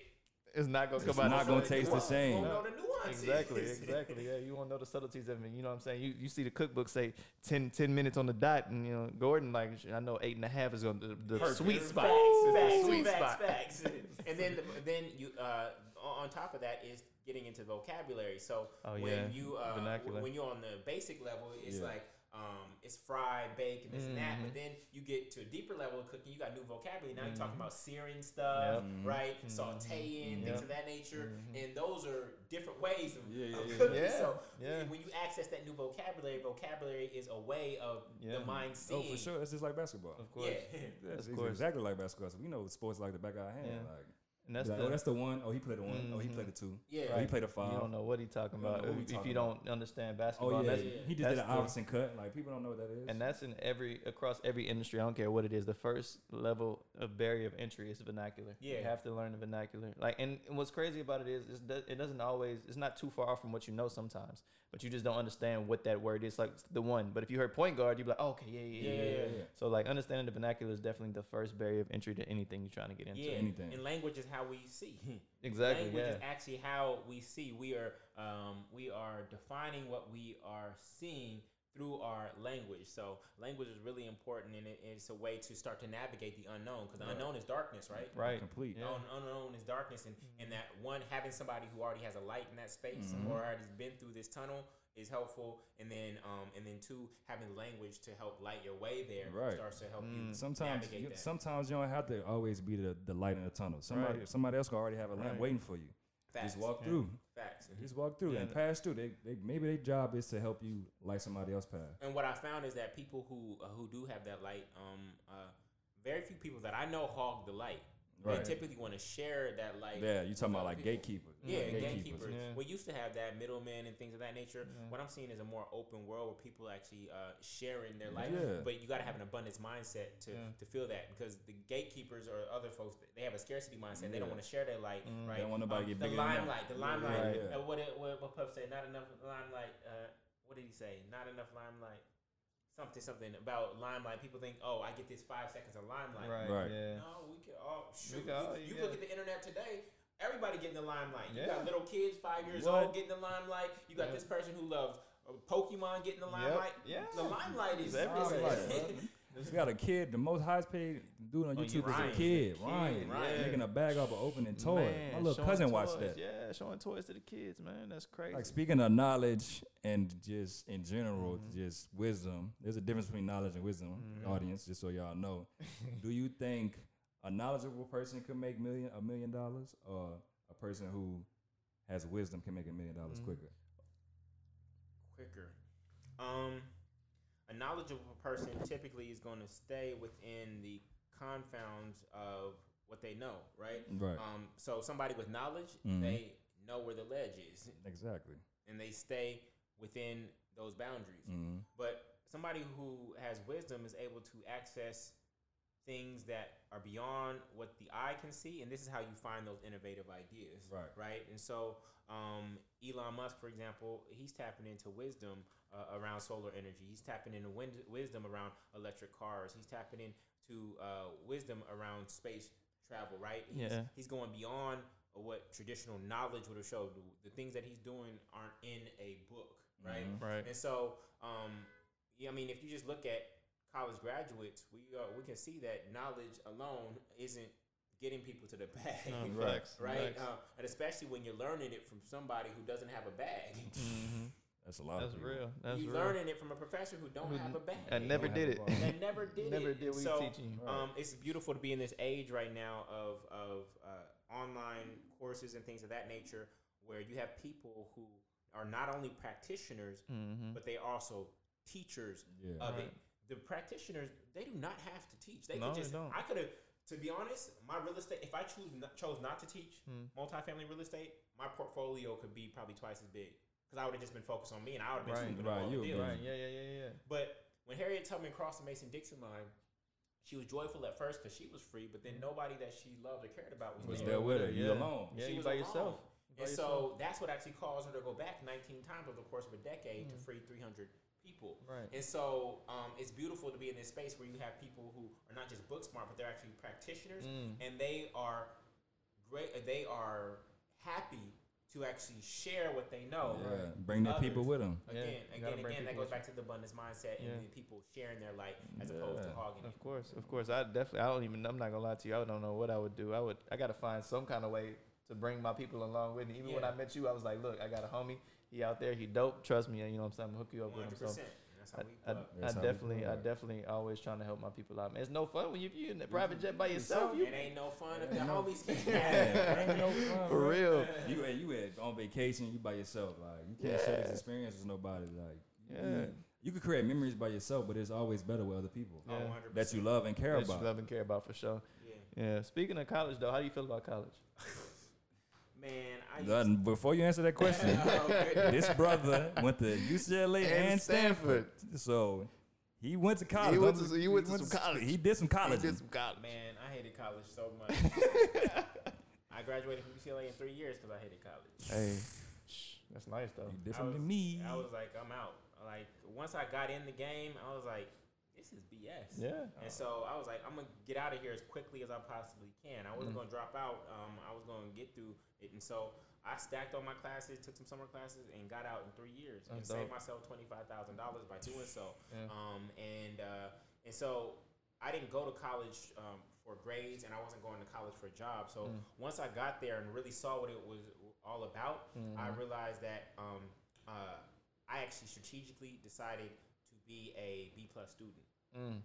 It's not gonna It's come out. not gonna taste You the same. No. won't know the nuances. Exactly, exactly. Yeah, you won't know the subtleties of it. You know what I'm saying? You you see the cookbook say 10, 10 minutes on the dot, and you know Gordon like I know eight and a half is on the, the Perfect. sweet spot. Facts, the facts, sweet facts, spot. facts. and then the, then you uh, on on top of that is getting into vocabulary. So Oh, when yeah. you uh, Vernacular. when you're on the basic level, it's Yeah. like um, it's fried, bake, and this and that. But then you get to a deeper level of cooking. You got new vocabulary. Now you're talking Mhm. about searing stuff, Yep. Mhm. right? Mhm. Sauteing, Yep. things of that nature. And those are different ways of, Yeah, yeah, of cooking. Yeah, So yeah. when you access that new vocabulary, vocabulary is a way of Yeah. the mind seeing. Oh, for sure. It's just like basketball. Of course. Yeah. <laughs> Yeah, it's Of course. exactly like basketball. So we know sports like the back of our hand. Yeah. Like, And that's like, the oh, that's the one. Oh, he played the one. Oh, he played mm-hmm. the two. Yeah. Oh, he Right. played the you five. don't know what he's talking You about know what if talking you don't understand basketball. Oh And yeah, that's- he just did that's an the- Iverson cut. Like people don't know what that is. And that's in every across every industry. I don't care what it is. The first level of barrier of entry is vernacular. Yeah, you have to learn the vernacular. Like, and, and what's crazy about it is, is it doesn't always. It's not too far off from what you know sometimes, but you just don't understand what that word is. Like the one, but if you heard point guard, you'd be like, oh, okay, yeah, yeah, yeah, Yeah, yeah. yeah, So like understanding the vernacular is definitely the first barrier of entry to anything you're trying to get into. Yeah, anything. And language is how we see. Exactly. language Yeah. is actually how we see. We are um, we are defining what we are seeing through our language. So language is really important, and it, it's a way to start to navigate the unknown because the Right. unknown is darkness, right? Right. complete. Yeah. Un- unknown is darkness, and, and that one having somebody who already has a light in that space Mhm. or already been through this tunnel is helpful, and then um, and then two having language to help light your way there Right. starts to help you Mm. Sometimes, navigate you, that. sometimes you don't have to always be the, the light in the tunnel. Somebody, Right. somebody else can already have a lamp Right. waiting for you. Facts. Just walk Yeah. through. Facts. Just walk through Yeah. and pass through. They, they maybe their job is to help you light somebody else path. And what I found is that people who uh, who do have that light, um, uh, very few people that I know hog the light. Right. They typically want to share that light. Yeah, you talking about like people. gatekeepers. Yeah, Mhm. gatekeepers. Yeah. We used to have that middleman and things of that nature. Yeah. What I'm seeing is a more open world where people actually uh, sharing their light. Yeah. But you got to have an abundance mindset to, Yeah. to feel that because the gatekeepers or other folks they have a scarcity mindset. They don't want to share their light. Mm. Right. They don't want nobody to get the bigger than limelight. The limelight. Right. yeah. Uh, what it, what what Puff said? Not enough limelight. Uh, what did he say? Not enough limelight. Something something about limelight. People think, oh, I get this five seconds of limelight. Right. Right. Yeah. No, we can all shoot. can all- you you yeah. look at the internet today. Everybody getting the limelight. You Yeah. got little kids, five years What? old, getting the limelight. You got Yeah. this person who loves uh, Pokemon getting the limelight. Yeah. The limelight is It's everywhere. everywhere. We <laughs> got a kid, the most highest paid dude on Oh, YouTube is Ryan. a kid. Kid, Ryan, yeah. making a bag off an opening toy. Man, My little cousin watched toys. that. Yeah, showing toys to the kids, man. That's crazy. Like speaking of knowledge and just in general, Mhm. just wisdom. There's a difference between knowledge and wisdom. Mhm. Audience, just so y'all know. <laughs> Do you think a knowledgeable person could make million a million dollars, or a person who has wisdom can make a million dollars Mhm. quicker? quicker. Um, a knowledgeable person typically is going to stay within the confounds of what they know, right? Right. Um, so somebody with knowledge, Mhm. they know where the ledge is, exactly. and they stay within those boundaries. hmm But somebody who has wisdom is able to access things that are beyond what the eye can see, and this is how you find those innovative ideas. Right. Right. And so, um, Elon Musk, for example, he's tapping into wisdom uh, around solar energy. He's tapping into win- wisdom around electric cars. He's tapping into uh, wisdom around space travel. Right. He's, Yeah. He's going beyond what traditional knowledge would have showed. The, the things that he's doing aren't in a book. Right. Mhm. right. And so, um, yeah, I mean, if you just look at college graduates, we uh, we can see that knowledge alone isn't getting people to the <laughs> bag, No, facts, right? facts. Uh, and especially when you're learning it from somebody who doesn't have a bag. hmm <laughs> That's a lot. That's of real. That's you're real. learning it from a professor who don't Who have a n- bag. and never Don't did it. a bar. That never <laughs> did Never it. did And what so, we teaching. um, it's beautiful to be in this age right now of of uh, online courses and things of that nature, where you have people who are not only practitioners, Mm-hmm. but they are also teachers Yeah. of Right. it. The practitioners, they do not have to teach. They No, could they just. don't. I could have. To be honest, my real estate. If I choose not, chose not to teach Mm. multifamily real estate, my portfolio could be probably twice as big because I would have just been focused on me and I would have been Right. swooping Right, up all you the deals. Right. Yeah. Yeah. Yeah. Yeah. But when Harriet Tubman crossed the Mason Dixon line, she was joyful at first because she was free, but then nobody that she loved or cared about was, Was there. there with her. You Yeah. alone. Yeah. She was by alone. yourself. You by And yourself. so that's what actually caused her to go back 19 times over the course of a decade to Mhm. free 300 people. Right. And so um, it's beautiful to be in this space where you have people who are not just book smart, but they're actually practitioners, Mm. and they are great. They are happy to actually share what they know. Yeah. Bring their people with them. Again, you again, again, that goes back to the abundance mindset Yeah. and the people sharing their light as opposed to hogging. Of course, of course. I definitely. I don't even. I'm not gonna lie to you. I don't know what I would do. I would. I gotta find some kind of way to bring my people along with me. Even when I met you, I was like, look, I got a homie. He out there. He dope. Trust me. You know what I'm saying? I'm gonna hook you up One with him. So. Percent. That's how I, we I, plug. I That's how we definitely, I definitely always trying to help my people out. Man, it's no fun when you you in the private jet by yourself. You It ain't no fun if the Ain't no- homies can Yeah, <laughs> ain't no fun, <laughs> for real. You at you at on vacation, you by yourself. Like you can't share this experience with nobody. Like Yeah. you, you could create memories by yourself, but it's always better with other people Oh, Yeah. that you love and care That you about. love and care about for sure. Yeah. Yeah. Speaking of college though, how do you feel about college? <laughs> Man, I used Nothing- Before you answer that question, <laughs> Oh, this brother went to UCLA and, Stanford. So he went to college. He went Don't- to- he went to some college. He did some college. college. Man, I hated college so much. <laughs> I graduated from UCLA in three years because I hated college. Hey, that's nice though. You different I than me. I was like, I'm out. Like once I got in the game, I was like, this is BS. Yeah. And so I was like, I'm gonna get out of here as quickly as I possibly can. I wasn't Mm. gonna drop out. Um, I was gonna get through it, and so I stacked all my classes, took some summer classes, and got out in three years, and That's saved myself twenty five thousand dollars by doing so. Yeah. Um, and uh, and so I didn't go to college um, for grades, and I wasn't going to college for a job. So Mm. once I got there and really saw what it was all about, I Mhm. realized that um, uh, I actually strategically decided to be a B plus student. Mm.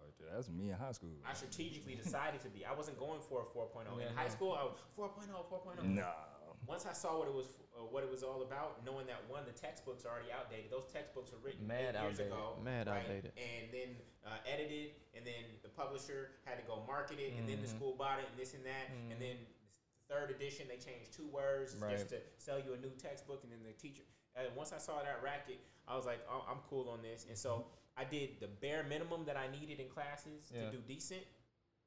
Oh, dude, that's me in high school. I strategically decided to be. I wasn't going for a 4.0. Yeah, in high school, I was 4.0, 4.0. No. Once I saw what it was, uh, what it was all about, knowing that one, the textbooks are already outdated. Those textbooks were written Mad eight years outdated. ago, Mad right? outdated. and then uh, edited, and then the publisher had to go market it, and then the Mhm. school bought it, and this and that, Mhm. and then the third edition they changed two words Right. just to sell you a new textbook, and then the teacher. And once I saw that racket, I was like, oh, I'm cool on this, and so I did the bare minimum that I needed in classes Yeah. to do decent,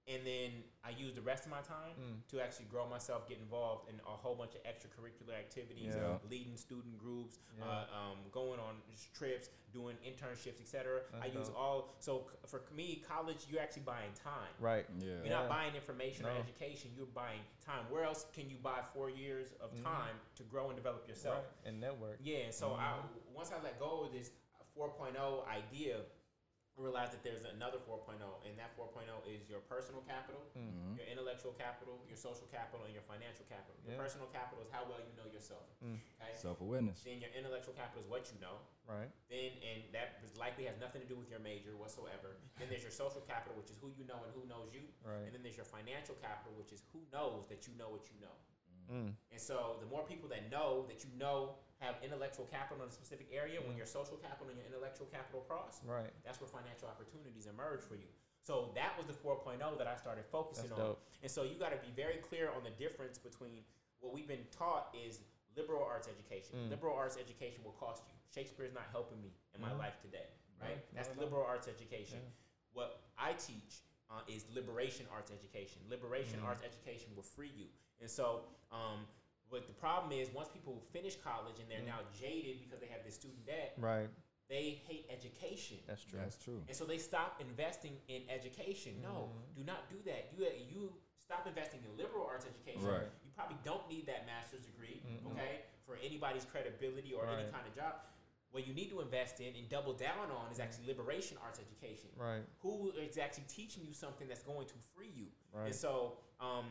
and then I used the rest of my time Mm. to actually grow myself, get involved in a whole bunch of extracurricular activities, Yeah. leading student groups, Yeah. uh, um, going on trips, doing internships, etc. I use dope. all. So c- for me, college, you're actually buying time. Right. Yeah. You're Yeah. not buying information or education. You're buying time. Where else can you buy four years of Mhm. time to grow and develop yourself? Right. And network. Yeah, and so I Mm-hmm. once I let go of this 4.0 idea, realize that there's another 4.0, and that 4.0 is your personal capital, Mm. Mhm. your intellectual capital, your social capital, and your financial capital. Your Yeah. personal capital is how well you know yourself. Mm. Okay. Self awareness. Then your intellectual capital is what you know. Right. Then and that likely has nothing to do with your major whatsoever. Then there's your social capital, which is who you know and who knows you. Right. And then there's your financial capital, which is who knows that you know what you know. Mm. And so the more people that know that you know have intellectual capital in a specific area, when Mm. your social capital and your intellectual capital cross, Right. that's where financial opportunities emerge for you. So that was the 4.0 that I started focusing That's on. dope. And so you got to be very clear on the difference between what we've been taught is liberal arts education. Mm. Liberal arts education will cost you. Shakespeare is not helping me in my Mhm. life today, right? That's no. liberal arts education. Yeah. What I teach uh, is liberation arts education. Liberation Mhm. arts education will free you. And so, um, but the problem is once people finish college and they're Mm. now jaded because they have this student debt, Right. they hate education. That's true. That's true. And so they stop investing in education. No, Mhm. do not do that. You you stop investing in liberal arts education. Right. You probably don't need that master's degree, Mm-mm. okay, for anybody's credibility or any kind of job. What you need to invest in and double down on is actually liberation arts education. Right. Who is actually teaching you something that's going to free you? Right. And so, um,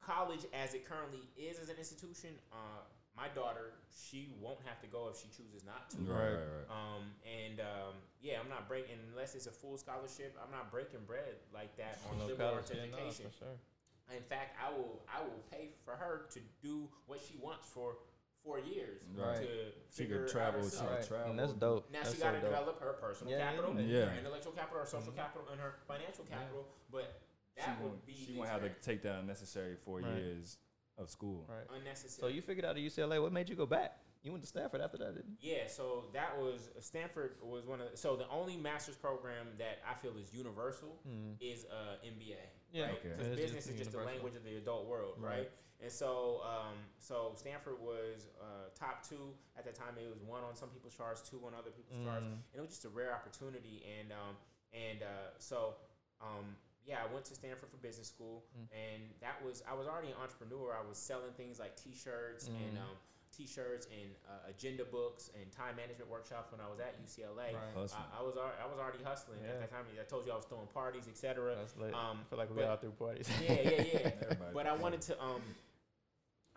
college, as it currently is as an institution, uh, my daughter, she won't have to go if she chooses not to. Right, Right. right, right. Um, and um, yeah, I'm not breaking unless it's a full scholarship. I'm not breaking bread like that on No liberal arts yeah, no, education. for sure. In fact, I will I will pay for her to do what she wants for four years Right. to She figure could travel. out She could travel. And that's dope. Now that's she got to so develop her personal Yeah, yeah, capital, yeah. her intellectual capital, her social capital, and her financial capital. But She would won't, be she won't have to take that unnecessary four Right. years of school. Right. Unnecessary. So you figured out at UCLA. What made you go back? You went to Stanford after that, didn't you? yeah, so that was Stanford was one of so the only master's program that I feel is universal? Mm. is uh, MBA. Yeah. right? Okay. Because business just is just the language of the adult world, right? Right. And so, um, so Stanford was uh, top two at the time. It was one on some people's charts, two on other people's charts, Mm. and it was just a rare opportunity. And um, and uh, so, um, yeah, I went to Stanford for business school, Mm. and that was I was already an entrepreneur. I was selling things like T-shirts and Mm. um, T-shirts and uh, agenda books and time management workshops when I was at UCLA. Right. I, I was I was already hustling Yeah. at that time. I told you I was throwing parties, etc. That's lit. Um, I feel like we but- all through parties. Yeah, yeah, yeah. <laughs> Everybody but I wanted to um,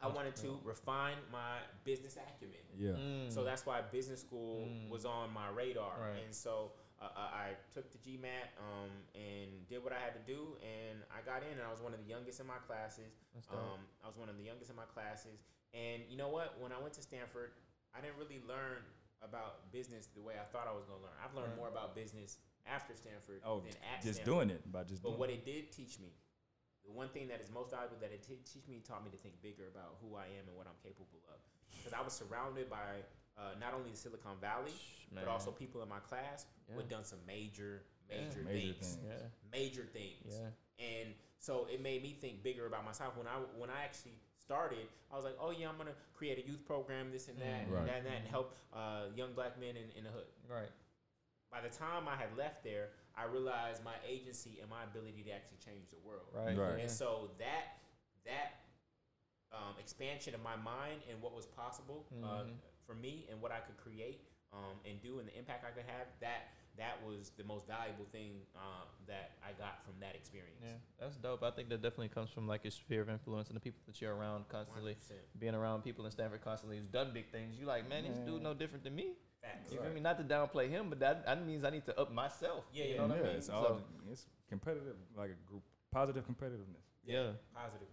I wanted to refine my business acumen. Yeah. Mm. So that's why business school Mm. was on my radar, Right. and so uh, I I took the GMAT um, and did what I had to do, and I got in, and I was one of the youngest in my classes. Um, I was one of the youngest in my classes, and you know what? When I went to Stanford, I didn't really learn about business the way I thought I was going to learn. I've learned Right. more about business after Stanford Oh, than at just Stanford. doing it by just But what it. it did teach me, the one thing that is most valuable that it t- teach me, taught me to think bigger about who I am and what I'm capable of. Because I was surrounded by uh, not only the Silicon Valley, but also people in my class who had Yeah. done some major, Yeah. major, Major things, things. Yeah. major things. Yeah. And so it made me think bigger about myself. When I when I actually started, I was like, oh yeah, I'm gonna create a youth program, this and that, Mm. and that and that, and help uh, young black men in, in the hood Right. by the time I had left there, I realized my agency and my ability to actually change the world. Right. Right. And so that that um, expansion of my mind and what was possible uh, Mhm. For me and what I could create um, and do and the impact I could have that that was the most valuable thing uh, that I got from that experience. Yeah, that's dope. I think that definitely comes from like your sphere of influence and the people that you're around constantly. 100%. Being around people in Stanford constantly who's done big things. You like, man, this dude no different than me. Facts. You feel me? Not to downplay him, but that, that means I need to up myself. Yeah, you yeah. know what yeah, I mean? it's all So, it's competitive, like a group, positive competitiveness. yeah. Positive competitor. I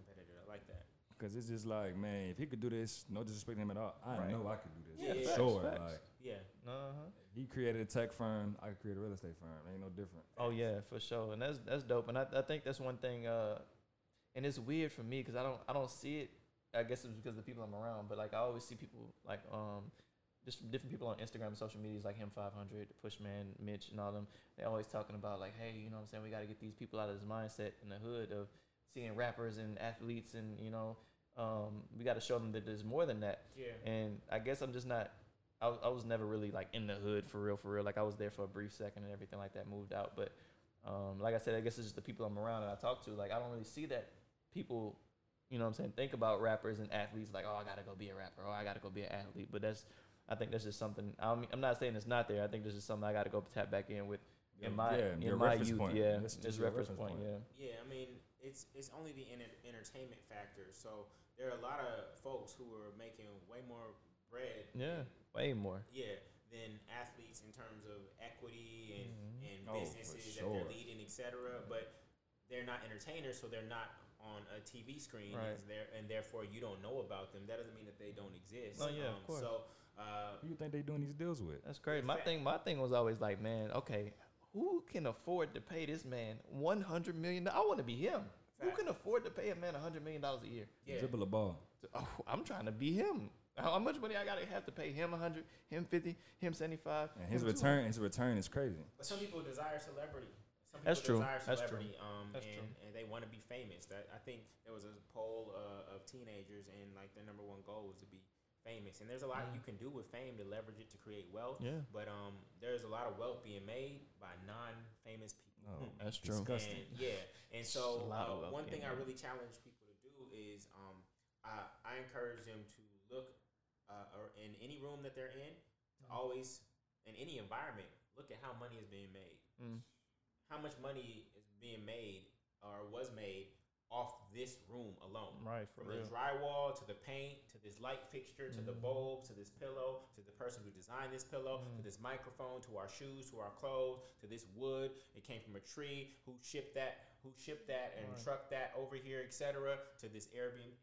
like that. Because it's just like, man, if he could do this, no disrespect to him at all, I Right. know I could do this. Yeah, for facts, sure. facts. Like Yeah. Uh-huh. he created a tech firm, I could create a real estate firm. Ain't no different. Oh yeah, for sure, and that's that's dope. And I, I think that's one thing. Uh, and it's weird for me because I don't I don't see it. I guess it's because of the people I'm around, but like I always see people like um, just from different people on Instagram and social medias like him 500, Pushman, Mitch, and all them. They're always talking about like, hey, you know what I'm saying? We got to get these people out of this mindset in the hood of seeing rappers and athletes, and you know, um, we got to show them that there's more than that. Yeah. And I guess I'm just not. I, was- I was never really like in the hood for real, for real. Like I was there for a brief second and everything like that. Moved out, but um, like I said, I guess it's just the people I'm around and I talk to. Like I don't really see that people, you know, what I'm saying, think about rappers and athletes like, oh, I gotta go be a rapper, or I gotta go be an athlete. But that's, I think that's just something. I mean, I'm not saying it's not there. I think this is something I gotta go tap back in with in my yeah, in your my youth. point. Yeah, That's it's just reference reference point. point. Yeah. Yeah, I mean, it's it's only the enter- entertainment factor. So there are a lot of folks who are making way more bread. Yeah, way more. Yeah, than athletes in terms of equity and, Mhm. and Oh, for businesses that they're leading, etc. But they're not entertainers, so they're not on a TV screen, Right. and, there, and therefore you don't know about them. That doesn't mean that they don't exist. Oh, yeah, of Um, course. So uh, Who you think they doing these deals with? That's crazy. My Fact. thing, my thing was always like, man, okay, who can afford to pay this man one hundred million? I want to be him. Who can afford to pay a man hundred million dollars a year? yeah, Dribble a ball. Oh, I'm trying to be him. How much money I gotta have to pay him hundred, him fifty, him seventy five? And his return, his return is crazy. But some people desire celebrity. Some people That's true. desire That's true. Um, That's and, true. and they want to be famous. That I think there was a poll uh, of teenagers, and like their number one goal was to be famous. And there's a lot Mm. you can do with fame to leverage it to create wealth. Yeah, But um, there's a lot of wealth being made by non-famous people. Oh, that's true. disgusting. And yeah, and so a lot uh, wealth one thing I really challenge people to do is um, I, I encourage them to look uh, or in any room that they're in, to Mm. always in any environment, look at how money is being made. Mm. How much money is being made or was made off this room alone? Right, for From real. the drywall to the paint to this light fixture to the Mhm. bulb to this pillow to the person who designed this pillow to Mm. this microphone to our shoes to our clothes to this wood it came from a tree who shipped that who shipped that and Right. trucked that over here etc to this Airbnb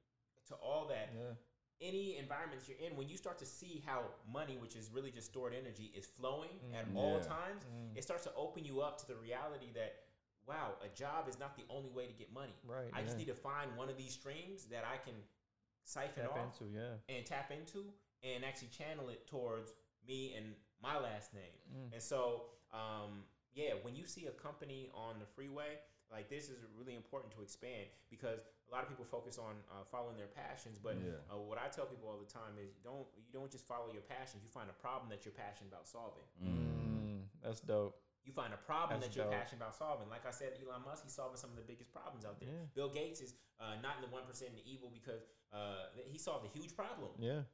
to all that Yeah, any environments you're in, when you start to see how money, which is really just stored energy, is flowing at all Yeah. times, it starts to open you up to the reality that wow, a job is not the only way to get money. Right, I just need to find one of these streams that I can siphon Tap off into, yeah. and tap into and actually channel it towards me and my last name. Mm. And so, um, yeah, when you see a company on the freeway, like this is really important to expand because a lot of people focus on uh, following their passions. But Yeah. uh, what I tell people all the time is don't you don't just follow your passions. You find a problem that you're passionate about solving. Mm, that's dope. You find a problem That's that you're dope. passionate about solving. Like I said, Elon Musk, he's solving some of the biggest problems out there. Yeah. Bill Gates is uh, not in the one percent in the evil because uh, he solved a huge problem. Yeah.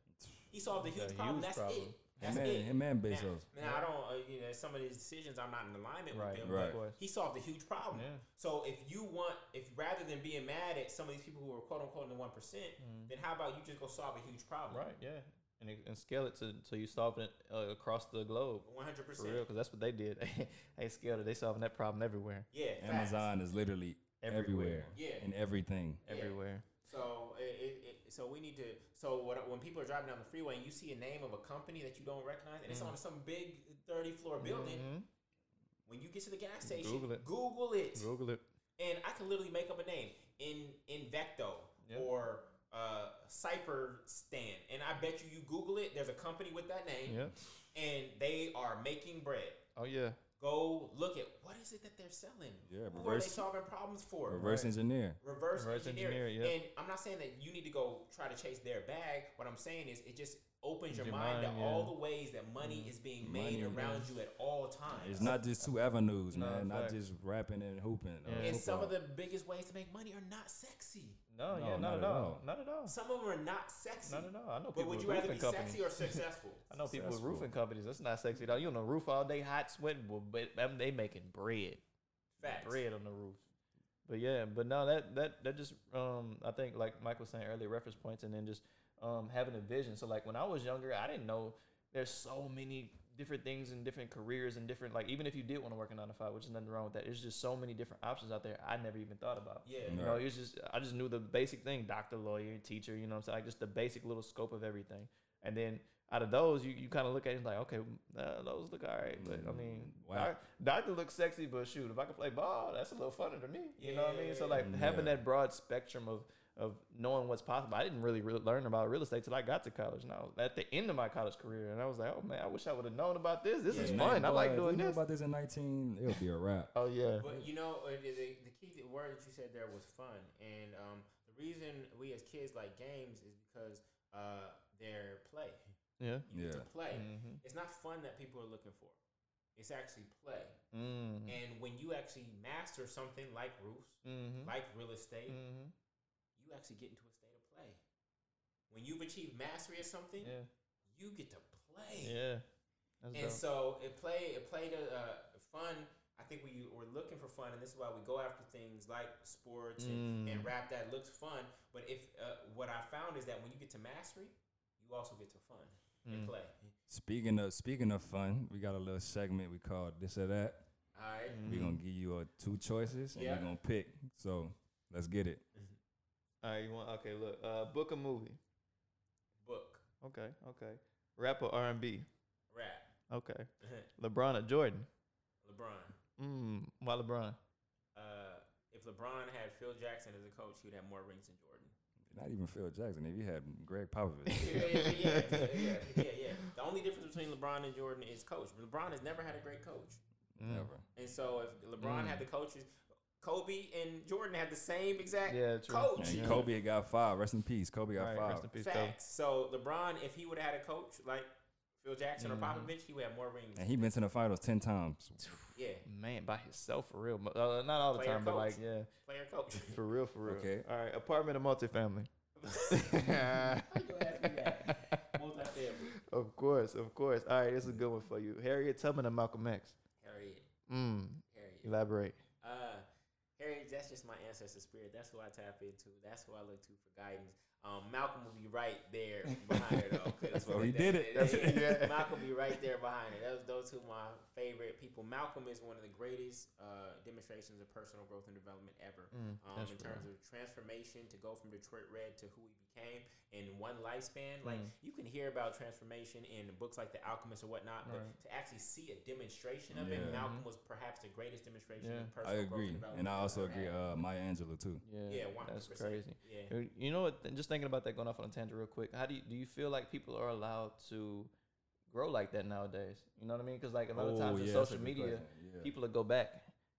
He solved a It's a huge problem. huge That's problem. it. That's Him and, it. him and Now, Bezos. now, I don't, uh, you know, some of these decisions I'm not in alignment Right. with him, Right. Of but he solved a huge problem. Yeah. So if you want, if rather than being mad at some of these people who are quote unquote in the one then how about you just go solve a huge problem? Mm. Right. Yeah. And, and scale it to so you solve it uh, across the globe. One hundred For percent. real, because that's what they did. <laughs> they scaled it. They solving that problem everywhere. Yeah. facts. Amazon is literally Everywhere. everywhere, Yeah. and everything. Yeah. Everywhere. So it, it, it, so we need to. So what, when people are driving down the freeway and you see a name of a company that you don't recognize and it's Mm. on some big thirty floor building, Mhm. when you get to the gas station, Google it. Google it. Google it. and I can literally make up a name in Invecto Yeah. or uh, Cyper Stand, and I bet you you Google it. There's a company with that name, Yeah. and they are making bread. Oh yeah. Go look at what is it that they're selling. Yeah, Who are they reverse- solving problems for? Reverse engineer. Reverse, Reverse engineering. engineer, yeah. And I'm not saying that you need to go try to chase their bag. What I'm saying is it just opens your, Your mind, mind, to yeah. all the ways that money is being made around yeah. you at all times. It's not just two avenues, No, man. Not just rapping and hooping. Yeah. and some of the biggest ways to make money are not sexy. No, No, yeah, not, not at at all. all. Not at all. Some of them are not sexy. Not at all. I know But people would with you rather roofing be companies. sexy or <laughs> successful? I know people with roofing companies. That's not sexy at all. You on the roof all day, hot sweating, but um, they making bread. Facts. Bread on the roof. But yeah, but no, that that that just um I think like Mike was saying earlier, reference points, and then just um having a vision. So like when I was younger, I didn't know there's so many different things and different careers and different like even if you did want to work a nine to five, which is nothing wrong with that. There's just so many different options out there I never even thought about. Yeah. You know, it was just I just knew the basic thing: doctor, lawyer, teacher. You know, what I'm saying like just the basic little scope of everything. And then out of those, you, you kind of look at it and like, okay, uh, those look all right. But I mean, Wow. doc- doctor looks sexy, but shoot, if I could play ball, that's a little funner to me. You know what I mean? So like Yeah. having that broad spectrum of of knowing what's possible. I didn't really, really learn about real estate till I got to college. And I was at the end of my college career, and I was like, oh man, I wish I would have known about this. This is Yeah, fun. I boy, like if doing we knew this. about this in 19, it would be a wrap. Oh yeah. But you know, uh, the, the, the key the word that you said there was fun, and um, the reason we as kids like games is because uh, they're play. Yeah. You get to Yeah. play. Mhm. It's not fun that people are looking for. It's actually play. Mm-hmm. And when you actually master something like roofs, Mm-hmm. like real estate, Mm-hmm. You actually get into a state of play. When you've achieved mastery of something, Yeah. you get to play. Yeah. That's And dope. so it play it played a uh, fun. I think we were looking for fun, and this is why we go after things like sports and, and Mm. rap that looks fun. But if uh, what I found is that when you get to mastery, you also get to fun and Mm. play. Speaking of speaking of fun, we got a little segment we call this or that. All right? We're gonna give you uh, two choices and Yeah. you're gonna pick. So let's get it. All right, you want okay? Look, uh, book a movie. Book, Okay, okay. Rap or R and B. rap, Okay. <laughs> LeBron or Jordan. LeBron. Mm, why LeBron? Uh, if LeBron had Phil Jackson as a coach, he'd have more rings than Jordan. Not even Phil Jackson. If you had Gregg Popovich, <laughs> yeah, yeah, yeah, yeah, yeah, yeah, yeah. The only difference between LeBron and Jordan is coach. LeBron has never had a great coach. Mm. never. And so if LeBron Mm. had the coaches, Kobe and Jordan had the same exact Yeah, true. coach. And Yeah. Kobe got five. Rest in peace. Kobe got Right, five. rest in peace, Kobe. Facts. So LeBron, if he would have had a coach like Phil Jackson Mhm. or Popovich, he would have more rings. And he been to the finals ten times. Yeah, Man, by himself for real. Uh, not all the Player time, but like yeah, player coach. <laughs> for real, for real. Okay. All right, apartment or multifamily. <laughs> <laughs> Multi-family. of course, of course. All right, this is a good one for you. Harriet Tubman or Malcolm X. Harriet. Mm, Harriet. elaborate. Harriet, that's just my ancestor spirit. That's who I tap into. That's who I look to for guidance. Um, Malcolm will be right there <laughs> behind her though. 'cause That's why we that- did it. that- That's- yeah. <laughs> Malcolm be right there behind her. Those those two my favorite people. Malcolm is one of the greatest uh, demonstrations of personal growth and development ever. Mm, um, that's in real. terms of transformation to go from Detroit Red to who he became in one lifespan. Like Mm. you can hear about transformation in books like The Alchemist or whatnot, but Right. to actually see a demonstration of Yeah. it, Malcolm Mhm. was perhaps the greatest demonstration Yeah. of personal I growth agree, development and I also agree. had. Uh, Maya Angelou too. Yeah, yeah, that's hundred percent. crazy. Yeah. You know what? Just thinking about that, going off on a tangent real quick. How do you do you feel like people are allowed to grow like that nowadays? You know what I mean? Because like a lot of times in Oh, yeah, social media. Yeah. people will go back.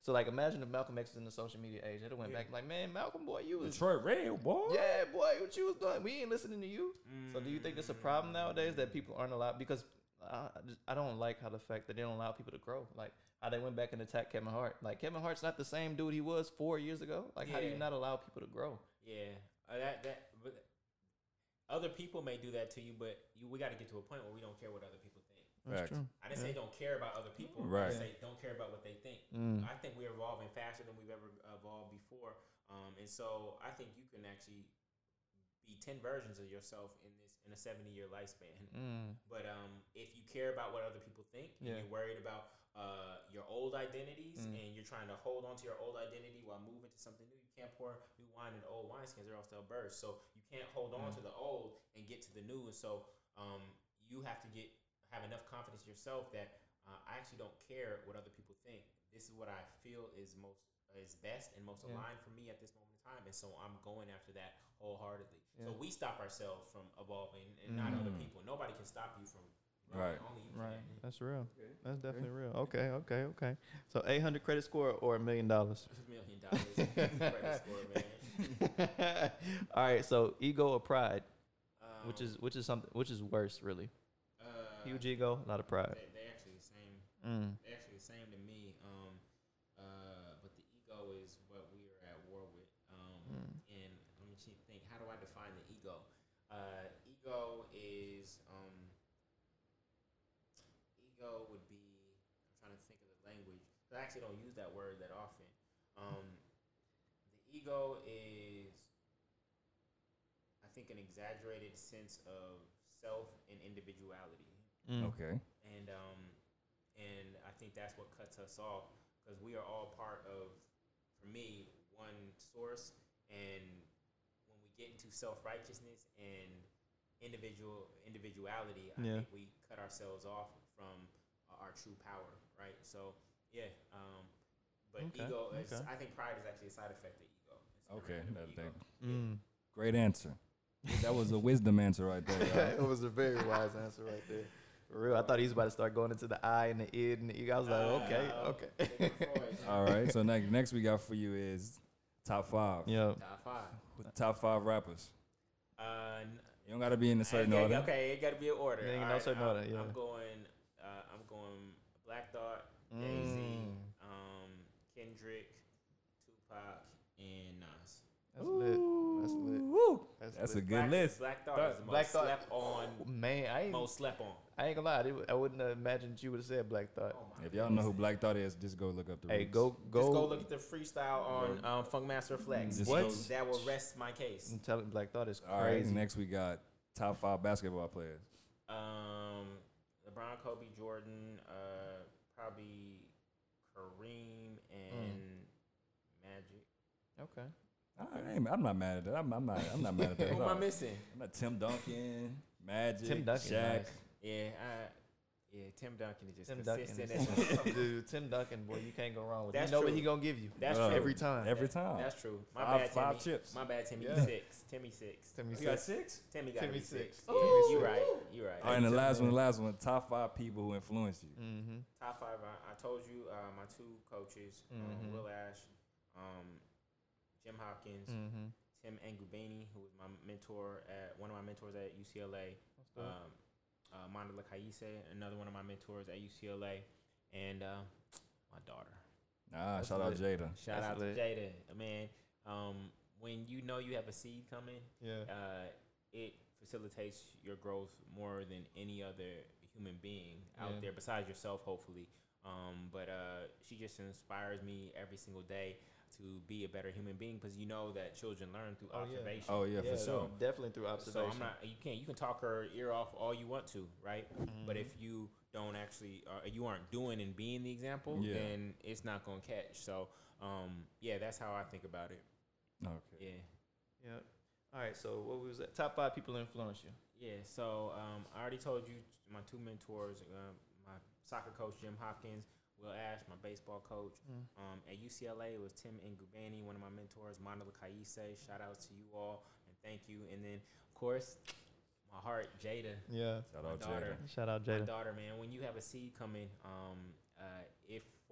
So like, imagine if Malcolm X was in the social media age, have went Yeah. back like, man, Malcolm, boy, you was Detroit Red, boy. yeah, boy, what you was doing? We ain't listening to you. So do you think it's a problem nowadays that people aren't allowed? Because I, I just- I don't like how the fact that they don't allow people to grow. Like how they went back and attacked Kevin Hart. Like Kevin Hart's not the same dude he was four years ago. Like how do you not allow people to grow? Yeah, uh, that that. But other people may do that to you, but you, we got to get to a point where we don't care what other people think. That's true. I didn't say don't care about other people. I Right. just say don't care about what they think. Mm. I think we're evolving faster than we've ever evolved before, um, and so I think you can actually be ten versions of yourself in this in a seventy year lifespan. Mm. But um, if you care about what other people think, Yeah. and you're worried about uh, your old identities, Mm. and you're trying to hold on to your old identity while moving to something new, you can't pour new wine into old wineskins, or else they'll burst. So you can't hold on Mm. to the old and get to the new. And so um, you have to get have enough confidence in yourself that uh, I actually don't care what other people think. This is what I feel is most is best and most Yeah. aligned for me at this moment in time, and so I'm going after that wholeheartedly. So we stop ourselves from evolving, and not other Mm. people. Nobody can stop you from growing. Right. Only Right. can. That's real. That's definitely real. Okay. Okay. Okay. So eight hundred credit score or a million dollars. <laughs> Million dollars <laughs> credit score, man. <laughs> All right. So ego or pride, Um, which is which is something which is worse really. uh, Huge ego, not a lot of pride. They, they actually the same. Mm. They're actually the same to me. Um, uh, but the ego is what we are at war with. Um, Mm. and let me think. How do I define the ego? Uh, ego is um, ego would be. I'm trying to think of the language. I actually don't use that word that often. Um, ego is, I think, an exaggerated sense of self and individuality Mm. Okay. and um, and I think that's what cuts us off because we are all part of, for me, one source. And when we get into self righteousness and individual individuality, I Yeah. think we cut ourselves off from uh, our true power, right? So yeah, um, but Okay, ego is. okay. I think pride is actually a side effect of ego. It's a Okay. derivative That, of that, ego. Mm. great answer. That was a wisdom answer right there. <laughs> it was a very wise answer right there. For real, I thought he was about to start going into the eye and the id and the ego. I was like, okay, okay. <laughs> All right. So next, next we got for you is top five. Yeah. Top five. Top five rappers. Uh, You don't gotta be in a certain okay, order. Okay, it got to be an order. Yeah, no Alright, certain I'm, order, yeah. I'm going. Uh, I'm going. Black Thought, Jay Z, Mm. um, Kendrick, Tupac, and Nas. That's lit. That's lit. Woo. That's, That's a good Black, list. Black Thought Thought- is the most Thought- slept on. Man, I ain't, Most slept on. I ain't gonna lie. I didn't- I wouldn't have imagined you would have said Black Thought. Oh my If y'all know who Black Thought is, just go look up the hey, roots. go go. Just go look at the freestyle on um, Funkmaster Flex. Just What? go- That will rest my case. I'm telling Black Thought is All right. crazy. Next we got top five basketball players. Um, LeBron, Kobe, Jordan, uh, probably Kareem and Magic. Okay. I ain't, I'm not mad at that. I'm, I'm not. I'm not mad at that. <laughs> Who am I missing? I'm not Tim Duncan, Magic, Tim Duncan, Shaq. nice. Yeah, I, yeah. Tim Duncan is just Tim Duncan, consistent. is- <laughs> dude. Tim Duncan, boy, you can't go wrong with. That's you know what true. he gonna give you. That's Uh, true. Every time. Every time. That's true. My Five- bad, five chips. My bad, Timmy. Yeah. Six. Timmy six. Timmy You said- got six. Timmy got Timmy six. six. Ooh. Yeah, you right. You right. All right, and the last one, the last one. Top five people who influenced you. Mm-hmm. Top five. I, I told you uh, my two coaches, Mhm. um, Will Ash, um, Jim Hopkins, Mm-hmm. Tim Angubani, who was my mentor at one of my mentors at UCLA. Um, uh, Mandela Kaise, another one of my mentors at UCLA, and uh, my daughter. Ah, That's shout out lit. Jada. Shout That's out lit. to Jada, man. Um, when you know you have a seed coming, yeah. uh, it facilitates your growth more than any other human being out Yeah. there besides yourself, hopefully. Um, but uh, she just inspires me every single day to be a better human being because you know that children learn through Oh, yeah. observation. Oh yeah, for sure. Definitely through observation. So. I'm not. You can't. You can talk her ear off all you want to, right? But Mhm. if you don't actually, uh, you aren't doing and being the example, Yeah. then it's not gonna catch. So, um, yeah, that's how I think about it. Okay. Yeah, Yeah. All right. So what was that? Top five people influence you. yeah. So um, I already told you my two mentors, uh, my soccer coach Jim Hopkins, Will Ash, my baseball coach. Um, at UCLA, it was Tim Ngubani, one of my mentors, Manila Kaise. Shout out to you all and thank you. And then, of course, my heart, Jada, Yeah. Shout my out daughter. Jada. Shout out Jada. My Jada. daughter, man, when you have a seed coming, um, uh,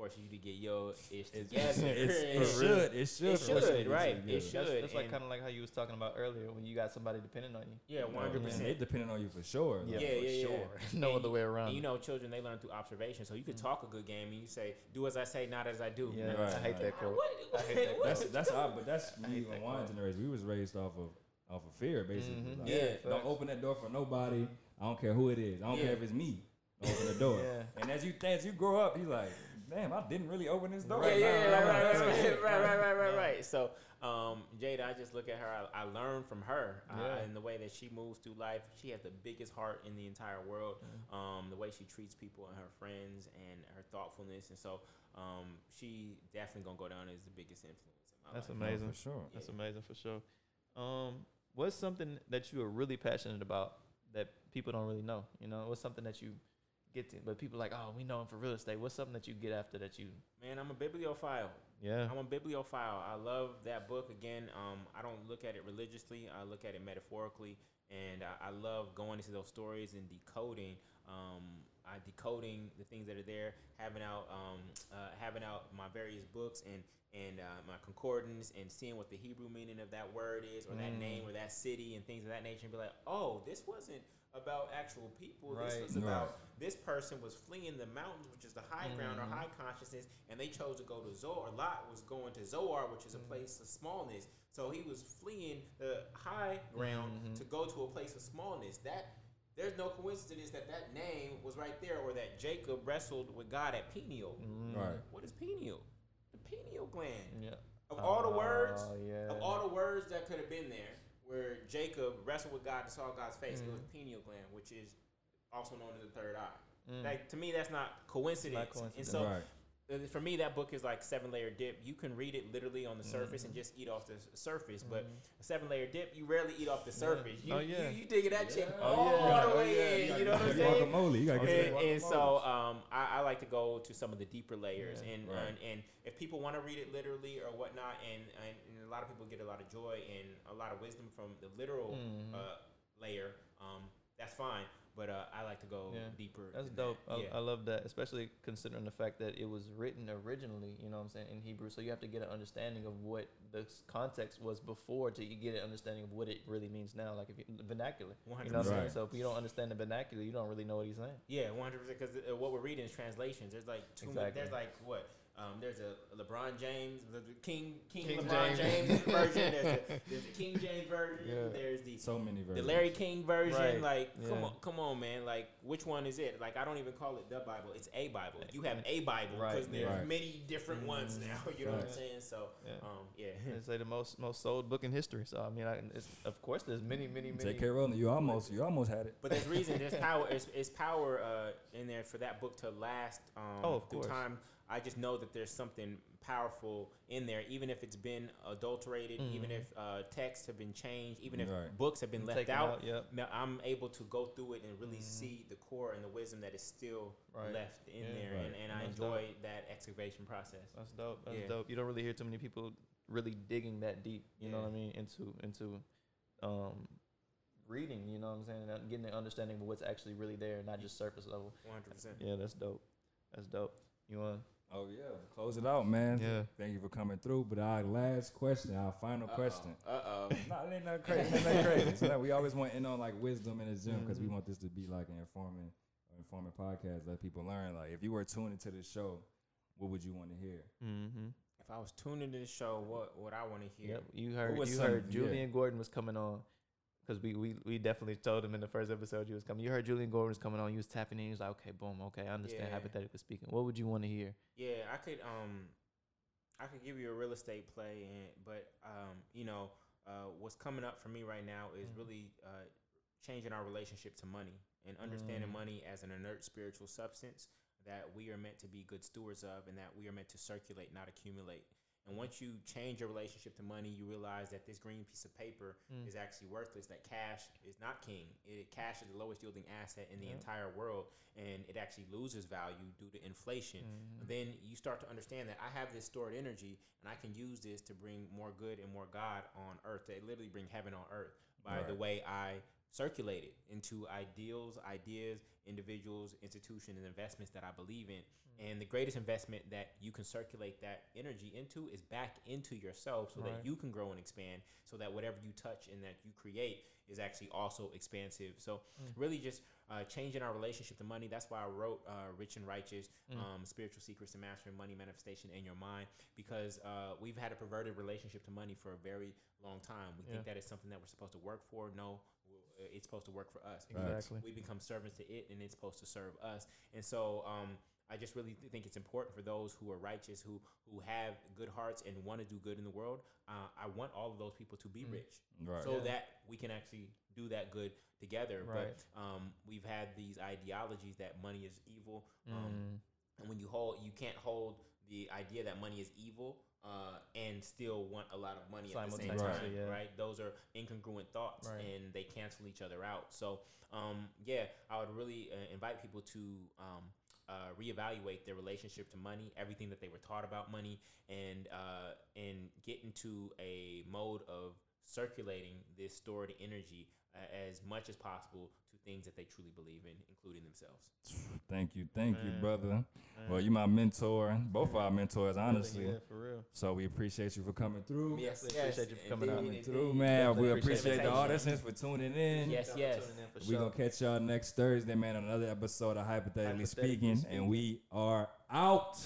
it forces you to get your ish together. it's, it's, it should. It should. It force you to should, get right. It should. That's, that's like kind of like how you was talking about earlier when you got somebody depending on you. Yeah, one hundred And percent. They depending on you for sure. Yeah, Yeah, for yeah, yeah. sure. <laughs> no And other way around. You know, children they learn through observation. So you could talk a good game and you say, "Do as I say, not as I do." yeah, Right, I hate right. that quote. What? I hate that what- That's that's our, but that's <laughs> me hate that and one generation. We was raised off of off of fear, basically. Mhm. Like, Yeah, don't facts. open that door for nobody. I don't care who it is. I don't Yeah. care if it's me. Don't open the door. <laughs> Yeah. And as you as you grow up, he's like, damn, I didn't really open this door. Yeah, yeah, Nah, right, right, right, right, right, right, right, right. So, um, Jada, I just look at her. I, I learn from her uh, Yeah. in the way that she moves through life. She has the biggest heart in the entire world. Um, the way she treats people and her friends and her thoughtfulness, and so um, she definitely gonna go down as the biggest influence in my That's life. Amazing. for sure. That's Yeah. amazing for sure. Um, what's something that you are really passionate about that people don't really know? You know, what's something that you get to, but people like, oh, we know him for real estate. What's something that you get after that you? Man, I'm a bibliophile. Yeah. I'm a bibliophile. I love that book. Again, um, I don't look at it religiously. I look at it metaphorically, and I, I love going into those stories and decoding. Um, I decoding the things that are there, having out, um, uh, having out my various books and and uh, my concordance, and seeing what the Hebrew meaning of that word is, or that Mm. name, or that city, and things of that nature, and be like, oh, this wasn't about actual people. This was about this person was fleeing the mountains, which is the high ground or Mhm. high consciousness, and they chose to go to Zoar. Lot was going to Zoar, which is a Mhm. place of smallness. So he was fleeing the high ground Mhm. to go to a place of smallness. That there's no coincidence that that name was right there, or that Jacob wrestled with God at Peniel. Mm. Right. What is Peniel? The pineal gland. Yeah. Of all the words, Oh, yeah. of all the words that could have been there, where Jacob wrestled with God and saw God's face, it was Mhm. pineal gland, which is also known as the third eye. Mm. Like to me, that's not coincidence. coincidence. And so right. Uh, for me, that book is like seven layer dip. You can read it literally on the surface and Mhm. just eat off the surface, but Mhm. a seven layer dip, you rarely eat off the surface. You, Oh, yeah. you, you digging that chick Yeah. all, Oh, yeah. the Oh, way yeah. in. You know what I'm saying? guacamole. You gotta Oh, get yeah. And, and so um, I, I like to go to some of the deeper layers, Yeah. and, Right. and and if people want to read it literally or whatnot, and, and and a lot of people get a lot of joy and a lot of wisdom from the literal Mhm. uh, layer, um, that's fine. But uh, I like to go Yeah. deeper. That's dope. That. I, Yeah. I love that, especially considering the fact that it was written originally, you know what I'm saying, in Hebrew. So you have to get an understanding of what the context was before to you get an understanding of what it really means now, like if you, vernacular. You know what I'm saying? Right. So if you don't understand the vernacular, you don't really know what he's saying. Yeah, one hundred percent. Because what we're reading is translations. There's like two. Exactly. There's like what? Um, there's a LeBron James, the the King King, King LeBron James. James, <laughs> version. There's the, there's the King James version. Yeah. There's the so many the. Larry King version. Right. Like, come on, come on, man. Like, which one is it? Like, I don't even call it the Bible. It's a Bible. You have a Bible Right, because there's Right. many different ones Mhm. now. <laughs> You know what I'm saying? So, Yeah. um, yeah. <laughs> It's like the most most sold book in history. So I mean, I, it's, of course, there's many, many, many. J.K. Rowling, you almost you almost had it. But there's reason, there's power, it's, it's power uh, in there for that book to last um, Oh, of through course. time. I just know that there's something powerful in there, even if it's been adulterated, even Mhm. if uh, texts have been changed, even if Right. books have been left Taken out. Yep. I'm able to go through it and really Mhm. see the core and the wisdom that is still Right. left in Yeah. there, Right. and, and I That's enjoy that excavation process. That's dope. That's Yeah. dope. You don't really hear too many people really digging that deep. You know what I mean? Into into um, reading. You know what I'm saying? And getting the understanding of what's actually really there, not just surface level. 100%. Yeah, that's dope. That's dope. You want? Oh yeah, close it out, man. Yeah. Thank you for coming through. But our last question, our final question. Uh oh. No, it ain't nothing crazy. It ain't nothing crazy. It's not- we always want to end on like wisdom in the gym because we Mhm. want this to be like an informing, informing podcast. Let people learn. Like if you were tuning to this show, what would you want to hear? Mm-hmm. If I was tuning to this show, what what I want to hear? Yep. You heard. You some- heard. yeah. Jullien Gordon was coming on. Because we, we we definitely told him in the first episode you was coming. You heard Jullien Gordon was coming on. You was tapping in. He was like, okay, boom, okay, I understand. Yeah. Hypothetically speaking, what would you want to hear? Yeah, I could um I could give you a real estate play and but um you know uh what's coming up for me right now is Mhm. really uh changing our relationship to money and understanding Mm. money as an inert spiritual substance that we are meant to be good stewards of and that we are meant to circulate not accumulate. And once you change your relationship to money, you realize that this green piece of paper Mm. is actually worthless. That cash is not king. It, cash is the lowest yielding asset in the Yeah. entire world, and it actually loses value due to inflation Mhm. then you start to understand that I have this stored energy and I can use this to bring more good and more God on earth, to literally bring heaven on earth by the way I circulate it into ideals, ideas, individuals, institutions, and investments that I believe in. And the greatest investment that you can circulate that energy into is back into yourself so Right. that you can grow and expand, so that whatever you touch and that you create is actually also expansive. So, Mm. really just uh, changing our relationship to money. That's why I wrote uh, Rich and Righteous, Mm. um, Spiritual Secrets to Mastering Money Manifestation in Your Mind, because uh, we've had a perverted relationship to money for a very long time. We Yeah. think that it's something that we're supposed to work for. No, it's supposed to work for us. Exactly. We become servants to it, and it's supposed to serve us. And so, um, I just really th- think it's important for those who are righteous, who who have good hearts and want to do good in the world. Uh, I want all of those people to be Mm. rich, Right. so Yeah. that we can actually do that good together. Right. But um, we've had these ideologies that money is evil, um, Mm. and when you hold, you can't hold the idea that money is evil uh, and still want a lot of money at the same time, yeah. right? Those are incongruent thoughts, Right. and they cancel each other out. So, um, yeah, I would really uh, invite people to um, uh, reevaluate their relationship to money, everything that they were taught about money, and uh, and get into a mode of circulating this stored energy uh, as much as possible things that they truly believe in, including themselves. <sighs> Thank you, thank you, brother. Man. Well, you're my mentor, both of our mentors, honestly. Yeah, for real. So we appreciate you for coming through. Yes, Definitely appreciate you for coming out. indeed, through, man. Definitely We appreciate appreciate the invitation. audience for tuning in. Yes, yes. We gonna catch y'all next Thursday, man. on Another episode of Hypothetically Hypothetically Speaking, Speaking. and we are out.